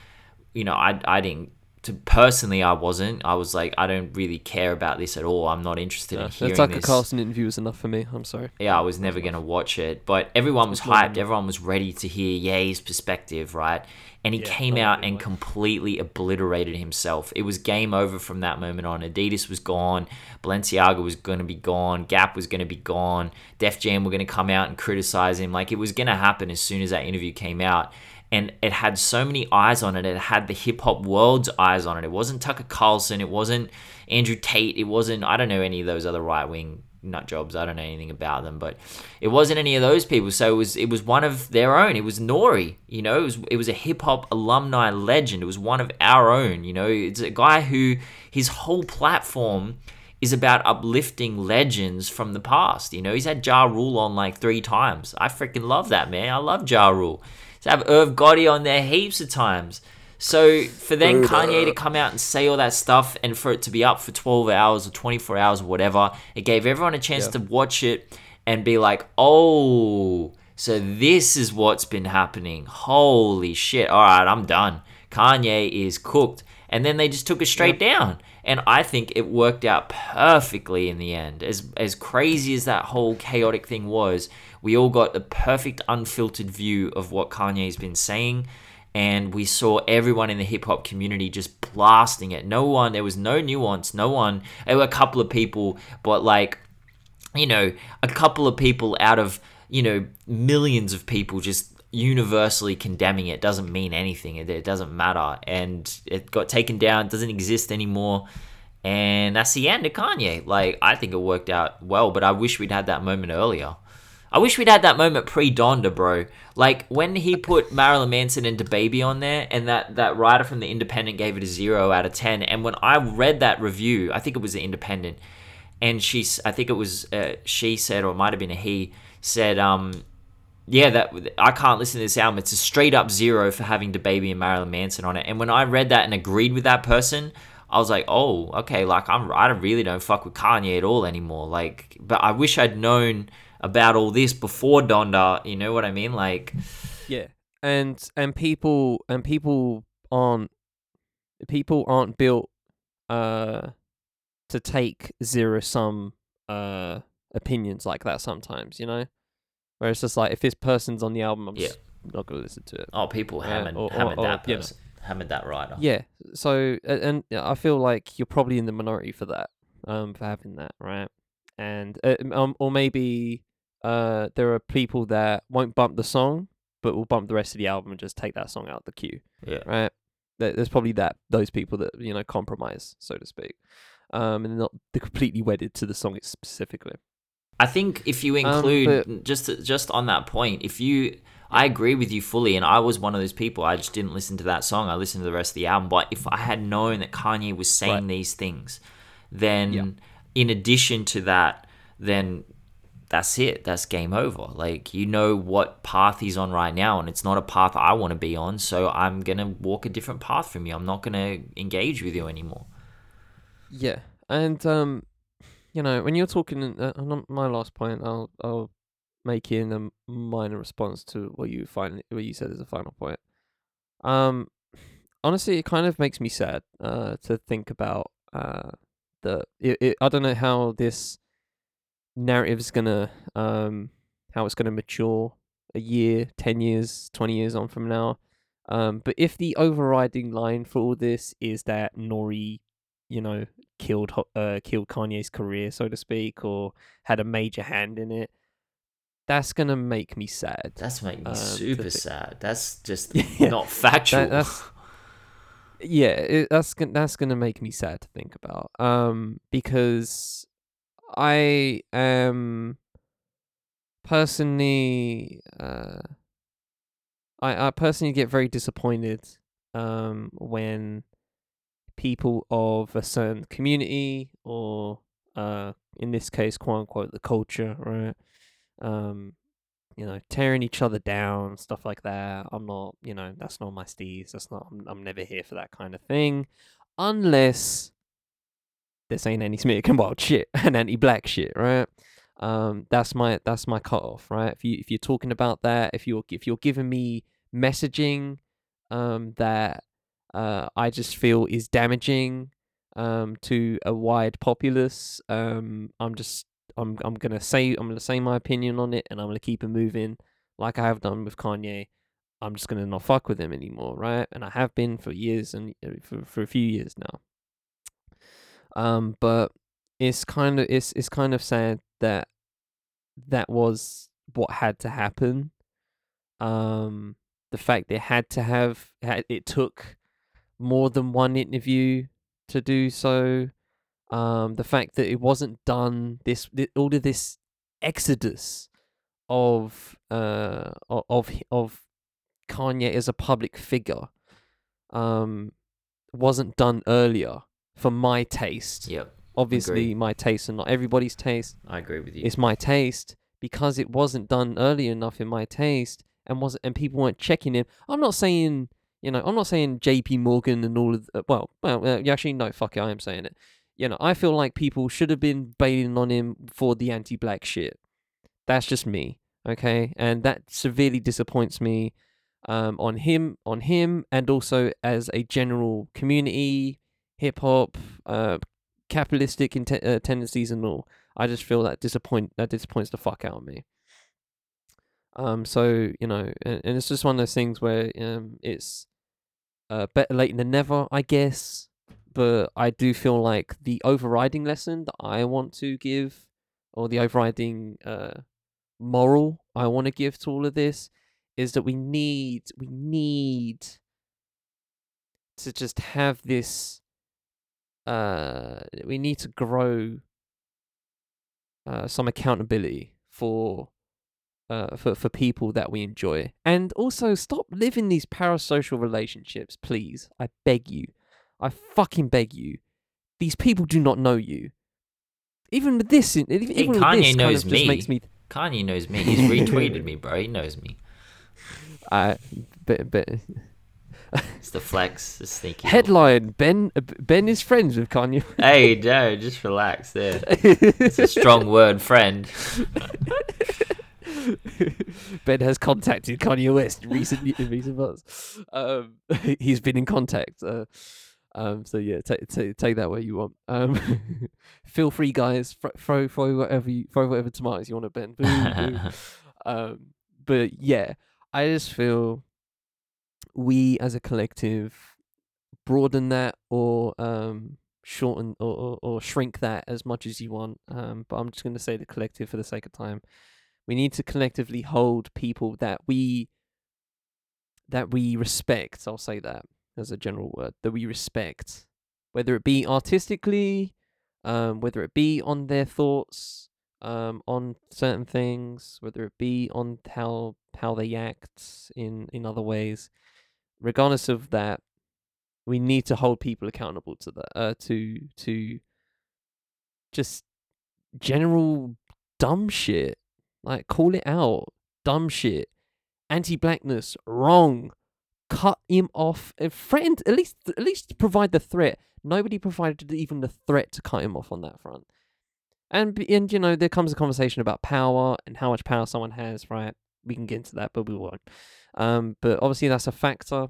you know, I I didn't to personally I wasn't. I was like, I don't really care about this at all. I'm not interested Yeah, in the hearing Tucker this Carlson interview was enough for me. I'm sorry. yeah, I was never going to watch it. But everyone was hyped. Everyone was ready to hear Ye's perspective, right? And he Yeah, came out agree, and mate. completely obliterated himself. It was game over from that moment on. Adidas was gone. Balenciaga was going to be gone. Gap was going to be gone. Def Jam were going to come out and criticize him. Like it was going to happen as soon as that interview came out. And it had so many eyes on it. It had the hip hop world's eyes on it. It wasn't Tucker Carlson. It wasn't Andrew Tate. It wasn't, I don't know, any of those other right wing nut jobs. I don't know anything about them, but it wasn't any of those people. So it was it was one of their own. It was Nori. You know, it was it was a hip hop alumni legend. It was one of our own. You know, it's a guy who his whole platform is about uplifting legends from the past. You know, he's had Ja Rule on like three times. I freaking love that man. I love Ja Rule. He's have Irv Gotti on there heaps of times. So for then Kanye to come out and say all that stuff and for it to be up for 12 hours or 24 hours or whatever, it gave everyone a chance Yeah. to watch it and be like, oh, so this is what's been happening. Holy shit. All right, I'm done. Kanye is cooked. And then they just took it straight down. And I think it worked out perfectly in the end. As as crazy as that whole chaotic thing was, we all got a perfect unfiltered view of what Kanye's been saying and we saw everyone in the hip hop community just blasting it. No one, there was no nuance. No one. There were a couple of people, but like, you know, a couple of people out of you know millions of people just universally condemning it doesn't mean anything. It, it doesn't matter, and it got taken down. Doesn't exist anymore. And that's the end of Kanye. Like, I think it worked out well, but I wish we'd had that moment earlier. I wish we'd had that moment pre Donda, bro. Like when he put Marilyn Manson and Baby on there, and that that writer from the Independent gave it a zero out of ten. And when I read that review, I think it was the Independent, and she, I think it was uh, she said, or it might have been a he said, um, yeah, that I can't listen to this album. It's a straight up zero for having DaBaby and Marilyn Manson on it. And when I read that and agreed with that person, I was like, oh, okay, like I'm, I really don't fuck with Kanye at all anymore. Like, but I wish I'd known about all this before Donda. You know what I mean? Like, Yeah, and and people and people aren't people aren't built uh to take zero sum uh opinions like that sometimes, you know. Where it's just like if this person's on the album, I'm Yeah. just not gonna listen to it. oh, people Yeah, hammered, or- or- hammered or, that you know. hammered that writer. Yeah. So and I feel like you're probably in the minority for that, um, for having that, right? And uh, um, or maybe uh, there are people that won't bump the song, but will bump the rest of the album and just take that song out the queue. Yeah. Right. There's probably that those people that you know compromise, so to speak, um, and not they're completely wedded to the song specifically. I think if you Um, include just just on that point, if you, I agree with you fully, and I was one of those people. I just didn't listen to that song. I listened to the rest of the album. But if I had known that Kanye was saying Right. these things, then Yeah. in addition to that, then that's it. That's game over. Like you know what path he's on right now, and it's not a path I want to be on. So I'm gonna walk a different path from you. I'm not gonna engage with you anymore. Yeah, and um, you know, when you're talking, uh, on my last point, I'll I'll make in a minor response to what you find, what you said as a final point. Um, honestly, it kind of makes me sad uh to think about uh the it, it I don't know how this narrative is gonna um how it's gonna mature a year, ten years, twenty years on from now. Um, but if the overriding line for all this is that Nori, you know, killed uh killed Kanye's career, so to speak, or had a major hand in it, that's gonna make me sad. That's making me Um, super thi- sad. That's just Yeah, not factual. that's- yeah, it, that's gonna that's gonna make me sad to think about. Um, because I am personally, uh, I I personally get very disappointed, um, when people of a certain community or uh, in this case, quote unquote, the culture, right? Um, you know, tearing each other down, stuff like that. I'm not, you know, that's not my steez. That's not. I'm, I'm never here for that kind of thing, unless they're saying anti-Semitic and wild shit and anti-black shit, right? Um, that's my that's my cutoff, right? If you if you're talking about that, if you're if you're giving me messaging, um, that uh, I just feel is damaging, um, to a wide populace, um, I'm just I'm I'm gonna say I'm gonna say my opinion on it, and I'm gonna keep it moving, like I have done with Kanye. I'm just gonna not fuck with him anymore, right? And I have been for years and uh, for for a few years now. Um, but it's kind of it's it's kind of sad that that was what had to happen. Um, the fact they had to have had, it took more than one interview to do so. Um, the fact that it wasn't done this, thi- all of this exodus of uh of of Kanye as a public figure, um, wasn't done earlier for my taste. Yep, Obviously, agree. my taste and not everybody's taste. I agree with you. It's my taste because it wasn't done early enough in my taste and wasn't and people weren't checking him. I'm not saying you know I'm not saying J.P. Morgan and all of the, well well uh, actually no fuck it I am saying it. You know I feel like people should have been bailing on him for the anti-black shit. That's just me, okay, and that severely disappoints me. Um, on him, on him, and also as a general community, hip hop, uh, capitalistic inte- uh, tendencies and all. I just feel that disappoint that disappoints the fuck out of me. Um, so you know, and, and it's just one of those things where um, it's uh better late than never, I guess. But I do feel like the overriding lesson that I want to give, or the overriding uh moral I want to give to all of this, is that we need we need to just have this uh we need to grow uh some accountability for uh for for people that we enjoy and also stop living these parasocial relationships please i beg you i fucking beg you these people do not know you even with this in- even, Hey, with Kanye this kind of just me. makes me Kanye knows me. He's retweeted me, bro. He knows me. uh but, but It's the flex, the sneaky. headline ben uh, ben is friends with kanye Hey, Joe, just relax there. It's a strong word, friend. Ben has contacted Kanye West recently in recent months. Um, he's been in contact. Uh, um, so yeah, take take take that where you want. Um, feel free, guys. Throw throw, throw whatever you throw whatever tomatoes you want at Ben. Um, but yeah, I just feel we as a collective broaden that or um shorten or, or, or shrink that as much as you want. Um, but I'm just going to say the collective for the sake of time. we need to collectively hold people that we that we respect. I'll say that as a general word that we respect, whether it be artistically, um, whether it be on their thoughts, um, on certain things, whether it be on how how they act in in other ways. Regardless of that, we need to hold people accountable to that. Uh, to to just general dumb shit. Like call it out. Dumb shit. Anti-blackness. Wrong. Cut him off. A friend. At least at least provide the threat. Nobody provided even the threat to cut him off on that front. And and you know there comes a conversation about power and how much power someone has. Right. We can get into that, but we won't. Um. But obviously that's a factor.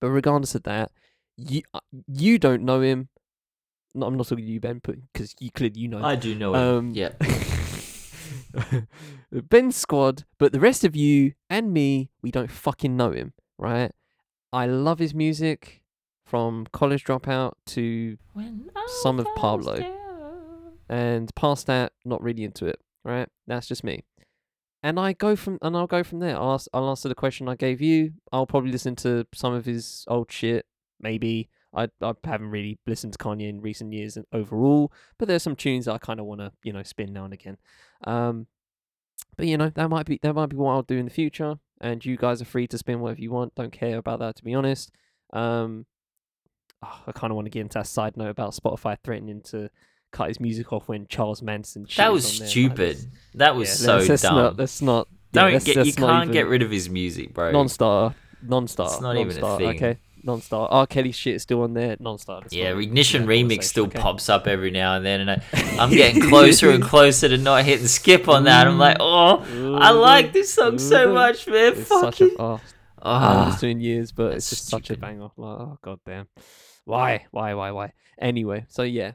But regardless of that, you uh, you don't know him. No, I'm not talking to you, Ben, because you clearly you know. him. I do know him. Um, yeah. Ben's squad, but the rest of you and me, we don't fucking know him, right? I love his music from College Dropout to Some of Pablo. and past that, not really into it, right? That's just me. And I go from and I'll go from there. I'll, ask, I'll answer the question I gave you. I'll probably listen to some of his old shit, maybe. I I haven't really listened to Kanye in recent years and overall, but there's some tunes I kind of want to you know spin now and again. Um, but you know that might be that might be what I'll do in the future, and you guys are free to spin whatever you want. Don't care about that to be honest. Um, oh, I kind of want to get into a side note about Spotify threatening to cut his music off when Charles Manson. That was was on there. Like, stupid. let's- That was yeah, so let's, let's dumb. Not, let's not. yeah, Don't let's- get. You can't even- get rid of his music, bro. non-star, non-star. It's not even a non-star, thing. Okay, non-star. R. Kelly shit is still on there. Non-star. Yeah, Ignition Remix still okay? pops up every now and then, and I, I'm getting closer and closer to not hitting skip on that. I'm like, oh, I like this song so much, man. It's Fuck such a it. oh, I haven't Ah, listened to it in years, but it's just such a stupid. banger. Like, oh god damn, why, why, why, why? Anyway, so yeah,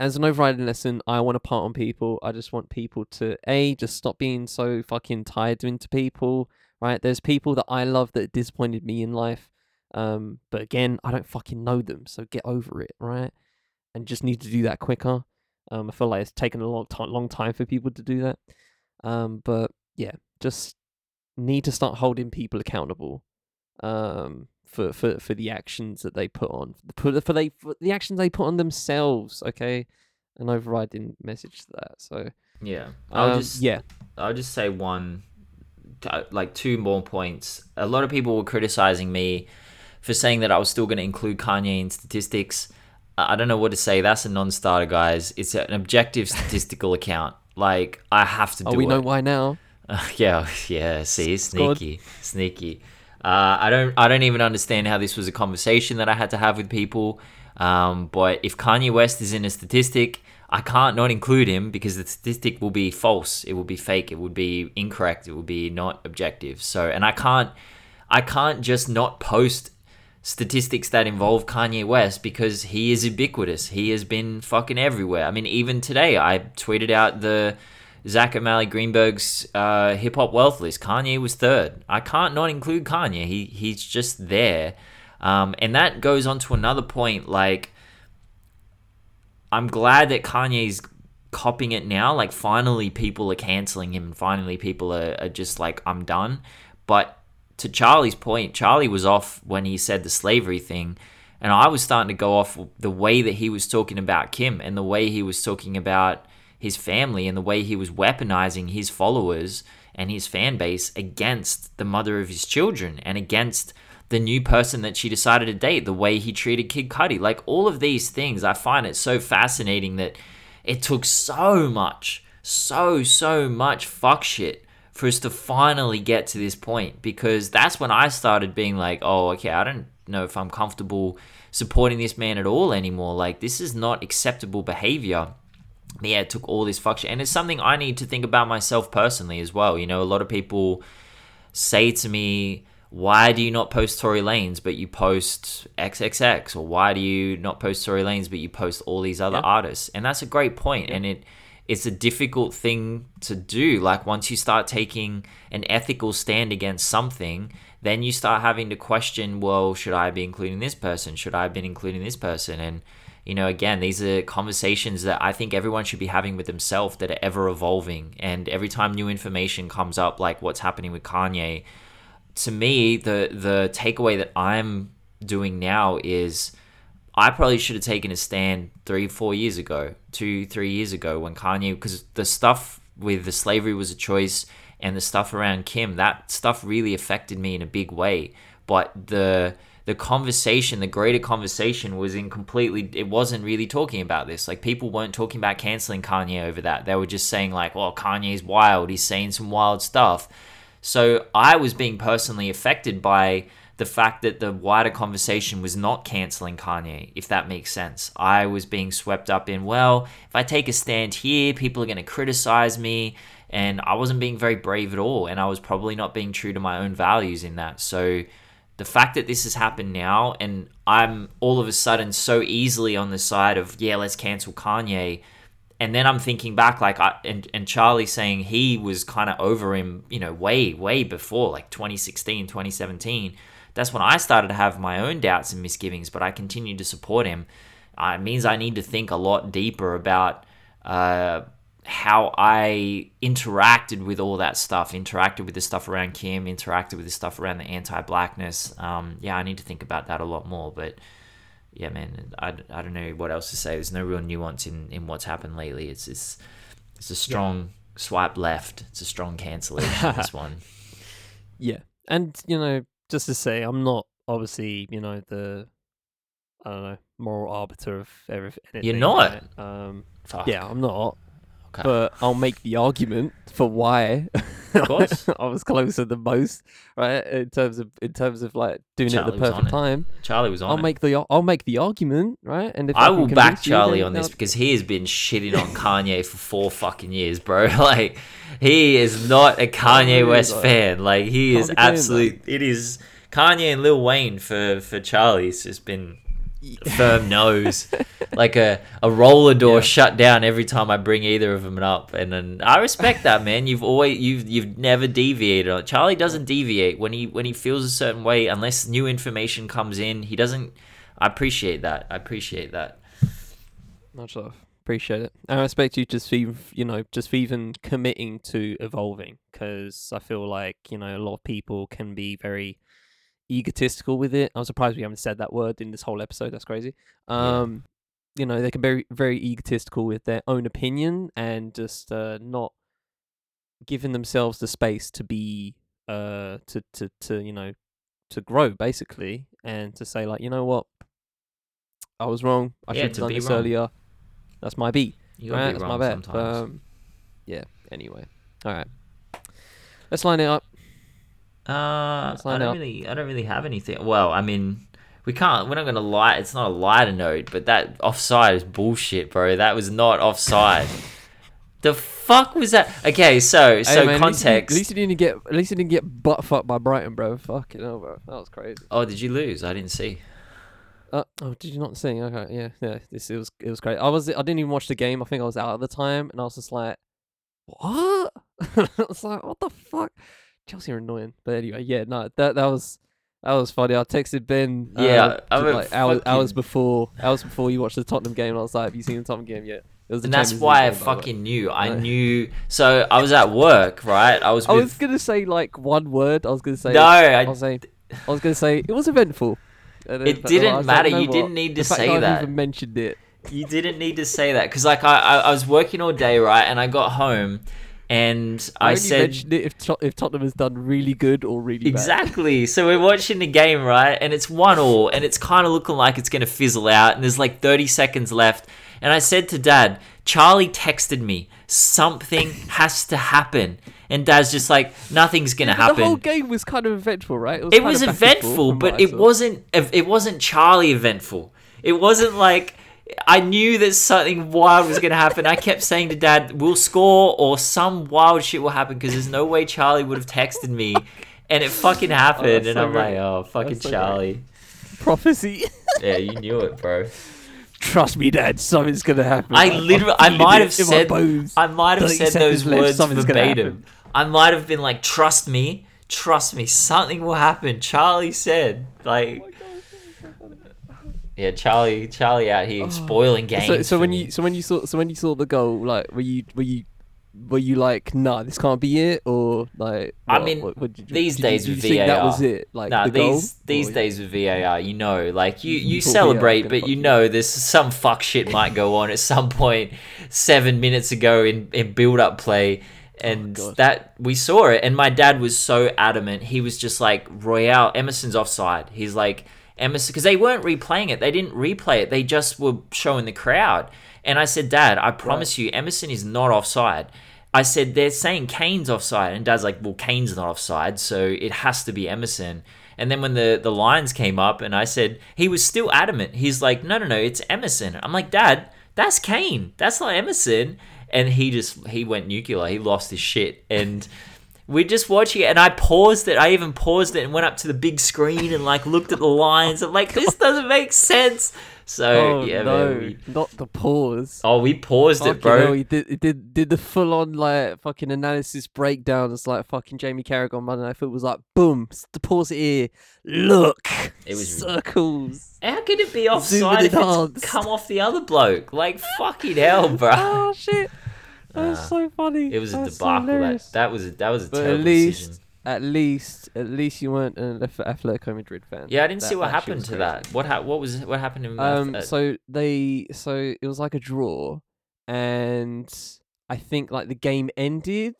as an overriding lesson, I want to part on people. I just want people to a just stop being so fucking tied into people. Right? There's people that I love that disappointed me in life. Um, but again, I don't fucking know them, so get over it, right? And just need to do that quicker. Um, I feel like it's taken a long time, long time for people to do that. Um, but yeah, just need to start holding people accountable um for for for the actions that they put on put for they for the actions they put on themselves okay an overriding message to that so yeah. I'll um, just yeah I'll just say one, uh, like two more points. A lot of people were criticizing me for saying that I was still going to include Kanye in statistics. I don't know what to say. That's a non-starter, guys. It's an objective statistical account. Like I have to do oh we it. know why now Uh, yeah, yeah. See, sneaky, sneaky. Uh, I don't, I don't even understand how this was a conversation that I had to have with people. Um, but if Kanye West is in a statistic, I can't not include him because the statistic will be false. It will be fake. It would be incorrect. It would be not objective. So, and I can't, I can't just not post statistics that involve Kanye West because he is ubiquitous. He has been fucking everywhere. I mean, even today, I tweeted out the Zack O'Malley Greenburg's uh, hip hop wealth list. Kanye was third. I can't not include Kanye. He he's just there, um, and that goes on to another point. Like, I'm glad that Kanye's copying it now. Like, finally, people are canceling him, and finally, people are, are just like, I'm done. But to Charlie's point, Charlie was off when he said the slavery thing. And I was starting to go off the way that he was talking about Kim and the way he was talking about his family and the way he was weaponizing his followers and his fan base against the mother of his children and against the new person that she decided to date, the way he treated Kid Cudi. Like all of these things, I find it so fascinating that it took so much, so, so much fuck shit for us to finally get to this point because that's when I started being like, oh, okay, I don't know if I'm comfortable supporting this man at all anymore. Like, this is not acceptable behavior. Yeah, it took all this fuck shit. And it's something I need to think about myself personally as well. You know, a lot of people say to me, why do you not post Tory Lanez but you post XXX? Or why do you not post Tory Lanez but you post all these other Yeah. artists? And that's a great point. And it it's a difficult thing to do. Like once you start taking an ethical stand against something, then you start having to question, well, should I be including this person? Should I have been including this person? And you know, again, these are conversations that I think everyone should be having with themselves that are ever evolving. And every time new information comes up, like what's happening with Kanye, to me, the the takeaway that I'm doing now is I probably should have taken a stand three, four years ago, two, three years ago when Kanye, because the stuff with the slavery was a choice and the stuff around Kim, that stuff really affected me in a big way. But the the conversation, the greater conversation was in completely, it wasn't really talking about this. Like people weren't talking about canceling Kanye over that. They were just saying, like, oh, Kanye's wild. He's saying some wild stuff. So I was being personally affected by the fact that the wider conversation was not canceling Kanye, if that makes sense. I was being swept up in, well, if I take a stand here, people are going to criticize me. And I wasn't being very brave at all. And I was probably not being true to my own values in that. So the fact that this has happened now and I'm all of a sudden so easily on the side of yeah let's cancel Kanye. And then I'm thinking back like I, and and Charlie saying he was kind of over him you know way way before like 2016 2017 that's when I started to have my own doubts and misgivings but I continued to support him. Uh, it means I need to think a lot deeper about uh, how I interacted with all that stuff, interacted with the stuff around Kim, interacted with the stuff around the anti-blackness. Um, yeah, I need to think about that a lot more. But yeah, man, I, I don't know what else to say. There's no real nuance in, in what's happened lately. It's it's it's a strong yeah. swipe left. It's a strong cancellation. this one. Yeah, and you know, just to say, I'm not obviously you know the I don't know moral arbiter of everything. You're not. Right? Um, yeah, I'm not. Okay. But I'll make the argument for why of course. I was closer than most, right? In terms of in terms of like doing Charlie it at the perfect time. Charlie was on. I'll it. make the I'll make the argument, right? And if I, I will back Charlie you, on this because he has been shitting on Kanye for four fucking years, bro. Like he is not a Kanye West fan. Like he is absolute. It is Kanye and Lil Wayne for for Charlie. It's just been firm nose, like a, a roller door yeah. shut down every time I bring either of them up. And then I respect that, man. You've always you've you've never deviated. Charlie doesn't deviate when he when he feels a certain way unless new information comes in. He doesn't. I appreciate that. I appreciate that. Much love. Appreciate it. I respect you just for you know just for even committing to evolving because I feel like you know a lot of people can be very egotistical with it. I'm surprised we haven't said that word in this whole episode. That's crazy. Um, yeah. you know, they can be very, very egotistical with their own opinion and just uh, not giving themselves the space to be uh to to to you know to grow basically and to say like you know what I was wrong. I yeah, should have done this wrong. earlier. That's my beat. Right? That's my bad. Um, yeah. Anyway, all right. Let's line it up. Uh, I don't really, I don't really have anything. Well, I mean, we can't. We're not going to lie. It's not a lighter note, but that offside is bullshit, bro. That was not offside. the fuck was that? Okay, so so hey, man, context. At least, you, didn't get. At least you didn't get butt fucked by Brighton, bro. Fucking hell, bro. That was crazy. Oh, did you lose? I didn't see. Uh, oh, did you not see? Okay, yeah, yeah. This it was it was great. I was I didn't even watch the game. I think I was out at the time, and I was just like, what? I was like, what the fuck? Chelsea are annoying. But anyway, yeah, no, that that was that was funny. I texted Ben. Uh, yeah, I mean, like hours, hours before hours before you watched the Tottenham game. And I was like, "Have you seen the Tottenham game yet?" and that's why I fucking knew. I knew. So I was at work, right? I was. I was gonna say like one word. I was gonna say. No, I, I was saying. I was gonna say it was eventful. It didn't matter. Like, you, didn't need to say that. even mentioned it. You didn't need to say that because, like, I, I I was working all day, right, and I got home and I, I said if if Tottenham has done really good or really exactly. Bad. So we're watching the game, right? And it's one all, and it's kind of looking like it's going to fizzle out. And there's like 30 seconds left. And I said to Dad, Charlie texted me, something has to happen. And Dad's just like, nothing's gonna happen. The whole game was kind of eventful, right? It was, it was eventful, but it wasn't. It wasn't Charlie eventful. It wasn't like I knew that something wild was going to happen. I kept saying to Dad, "We'll score, or some wild shit will happen," because there's no way Charlie would have texted me, and it fucking oh, happened. Oh, and so I'm great. like, "Oh, fucking so Charlie." Great. Prophecy. yeah, you knew it, bro. Trust me, Dad. Something's gonna happen. I literally, I might have said, I might have said those words verbatim. I might have been like, "Trust me, trust me, something will happen." Charlie said, like. Yeah, Charlie, Charlie out here Oh. spoiling games. So, so when me. you so when you saw so when you saw the goal, like were you were you were you like, nah, this can't be it, or like? I mean, what- what you- these did you- days did with you think that was it, like Nah, the goal, these these or- days with VAR, you know, like you you You thought VAR celebrate, but you you. know there's some fuck shit might go on at some point seven minutes ago in in build up play, oh and God. that we saw it, and my dad was so adamant. He was just like Royal Emerson's offside. He's like Emerson because they weren't replaying it. They didn't replay it. They just were showing the crowd. And I said, Dad, I promise you, Emerson is not offside. I said they're saying Kane's offside, and Dad's like, "Well, Kane's not offside, so it has to be Emerson." And then when the the lines came up, and I said he was still adamant. He's like, "No, no, no, it's Emerson." I'm like, "Dad, that's Kane. That's not Emerson." And he just he went nuclear. He lost his shit, and we're just watching it. And I paused it. I even paused it and went up to the big screen and like looked at the lines. I'm like, "This doesn't make sense." So Oh yeah, no, man, we, not the pause. oh, we paused Fucking it, bro. he did, did did the full on like fucking analysis breakdown. It's like fucking Jamie Carragher on Monday Night Football was like, boom, the pause it here. Look, It was- circles. How could it be offside if it's come off the other bloke? Like fucking hell, bro. oh shit, that's Uh, so funny. It was a That's debacle. That hilarious. that was a, that was a But at least, decision. at least, at least you weren't an Ath- Atletico Madrid fan. Yeah, I didn't That- see what happened to crazy. that. What ha- what was what happened in Um, that? so they, so it was like a draw, and I think like the game ended,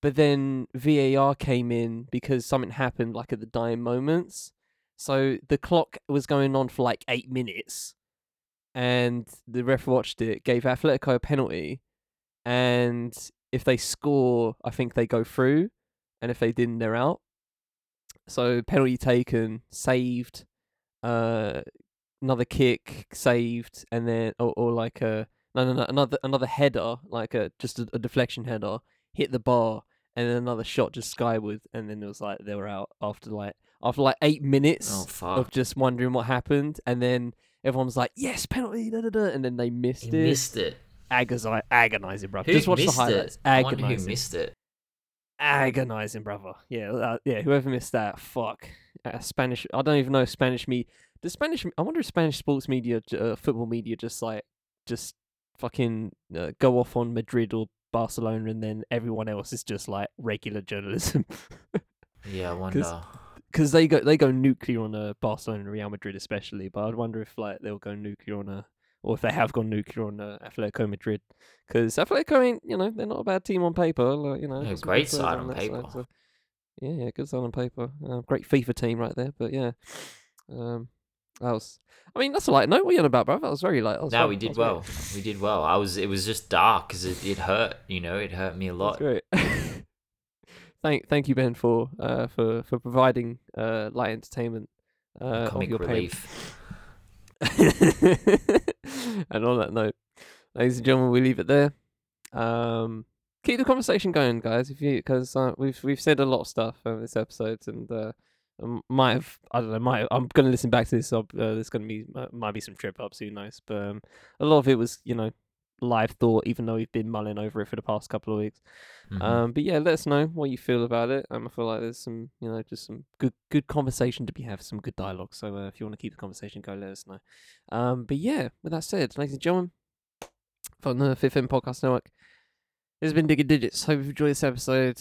but then VAR came in because something happened like at the dying moments. So the clock was going on for like eight minutes, and the ref watched it, gave Atletico a penalty, and if they score, I think they go through, and if they didn't, they're out. So penalty taken, saved, uh, another kick saved, and then or, or like a no no no another another header like a just a, a deflection header hit the bar, and then another shot just skyward, and then it was like they were out after like after like eight minutes oh of just wondering what happened, and then everyone was like yes penalty da da da, and then they missed He it. missed it. Agonizi- agonizing, brother. Who Just watch the missed highlights. it? I wonder who Agonizing missed it. agonizing, brother. Yeah, uh, yeah. Whoever missed that, fuck. Uh, Spanish. I don't even know if Spanish me. The Spanish. I wonder if Spanish sports media, j- uh, football media, just like just fucking uh, go off on Madrid or Barcelona, and then everyone else is just like regular journalism. Yeah, I wonder. Because they go they go nuclear on uh, Barcelona and Real Madrid especially, but I'd wonder if like they'll go nuclear on a or if they have gone nuclear on uh, Atletico Madrid. Because Atletico ain't you know they're not a bad team on paper. Like, you know, Yeah, got some great side on paper. so- yeah, yeah, good side on paper. Uh, great FIFA team right there. But yeah, um, that was. I mean, that's a light note. What are you on about, bro? That was very light. Was No, we did was great. well. We did well. I was. It was just dark because it, it hurt. You know, it hurt me a That's lot. great. thank, thank you, Ben, for uh, for for providing uh, light entertainment. Uh, of Comic relief. and on that note, ladies and gentlemen, we leave it there. Um, keep the conversation going, guys. If you because uh, we've we've said a lot of stuff over this episode, and uh, might have I don't know. Might I'm gonna listen back to this. So, uh, there's gonna be uh, might be some trip ups. Who knows? But um, a lot of it was you know live thought, even though we've been mulling over it for the past couple of weeks. Mhm. Um, but yeah, let us know what you feel about it. Um, I feel like there's some, you know, just some good, good conversation to be had, some good dialogue. So uh, if you want to keep the conversation going, let us know. Um, but yeah, with that said, ladies and gentlemen, from the Fifth M Podcast Network, this has been Digger Digits. Hope you've enjoyed this episode.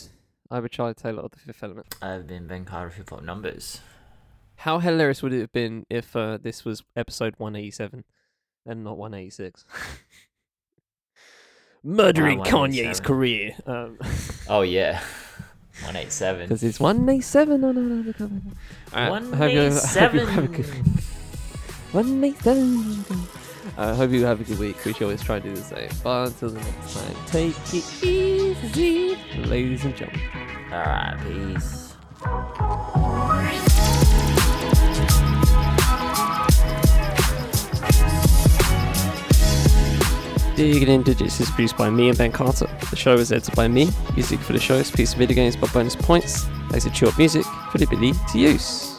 I'm Charlie Taylor of the Fifth Element. I've been Ben Carter for Flop Numbers. How hilarious would it have been if uh, this was episode 187 and not 186? Murdering Ah, Kanye's career. Um, Oh yeah, one eight seven. Because it's 187 on another cover. Alright, One hope you- hope you have a seven. good 187. I hope you have a good week. We should always try to do the same. But until the next time, take it easy, ladies and gentlemen. All right, peace. Digging in Digits is produced by me and Ben Carter. The show is edited by me. Music for the show is piece of video games by bonus points. Laser chill music for the ability to use.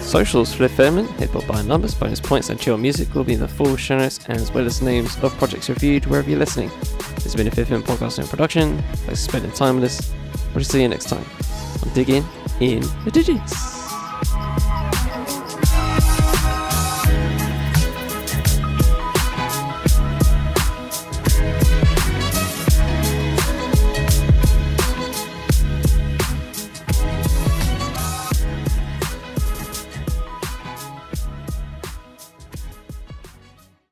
Socials for the firmament, hit by numbers, bonus points, and chill music will be in the full show notes as well as names of projects reviewed wherever you're listening. This has been a Fifth podcast in production. Thanks for spending time with us. We'll see you next time. I'm digging in the digits.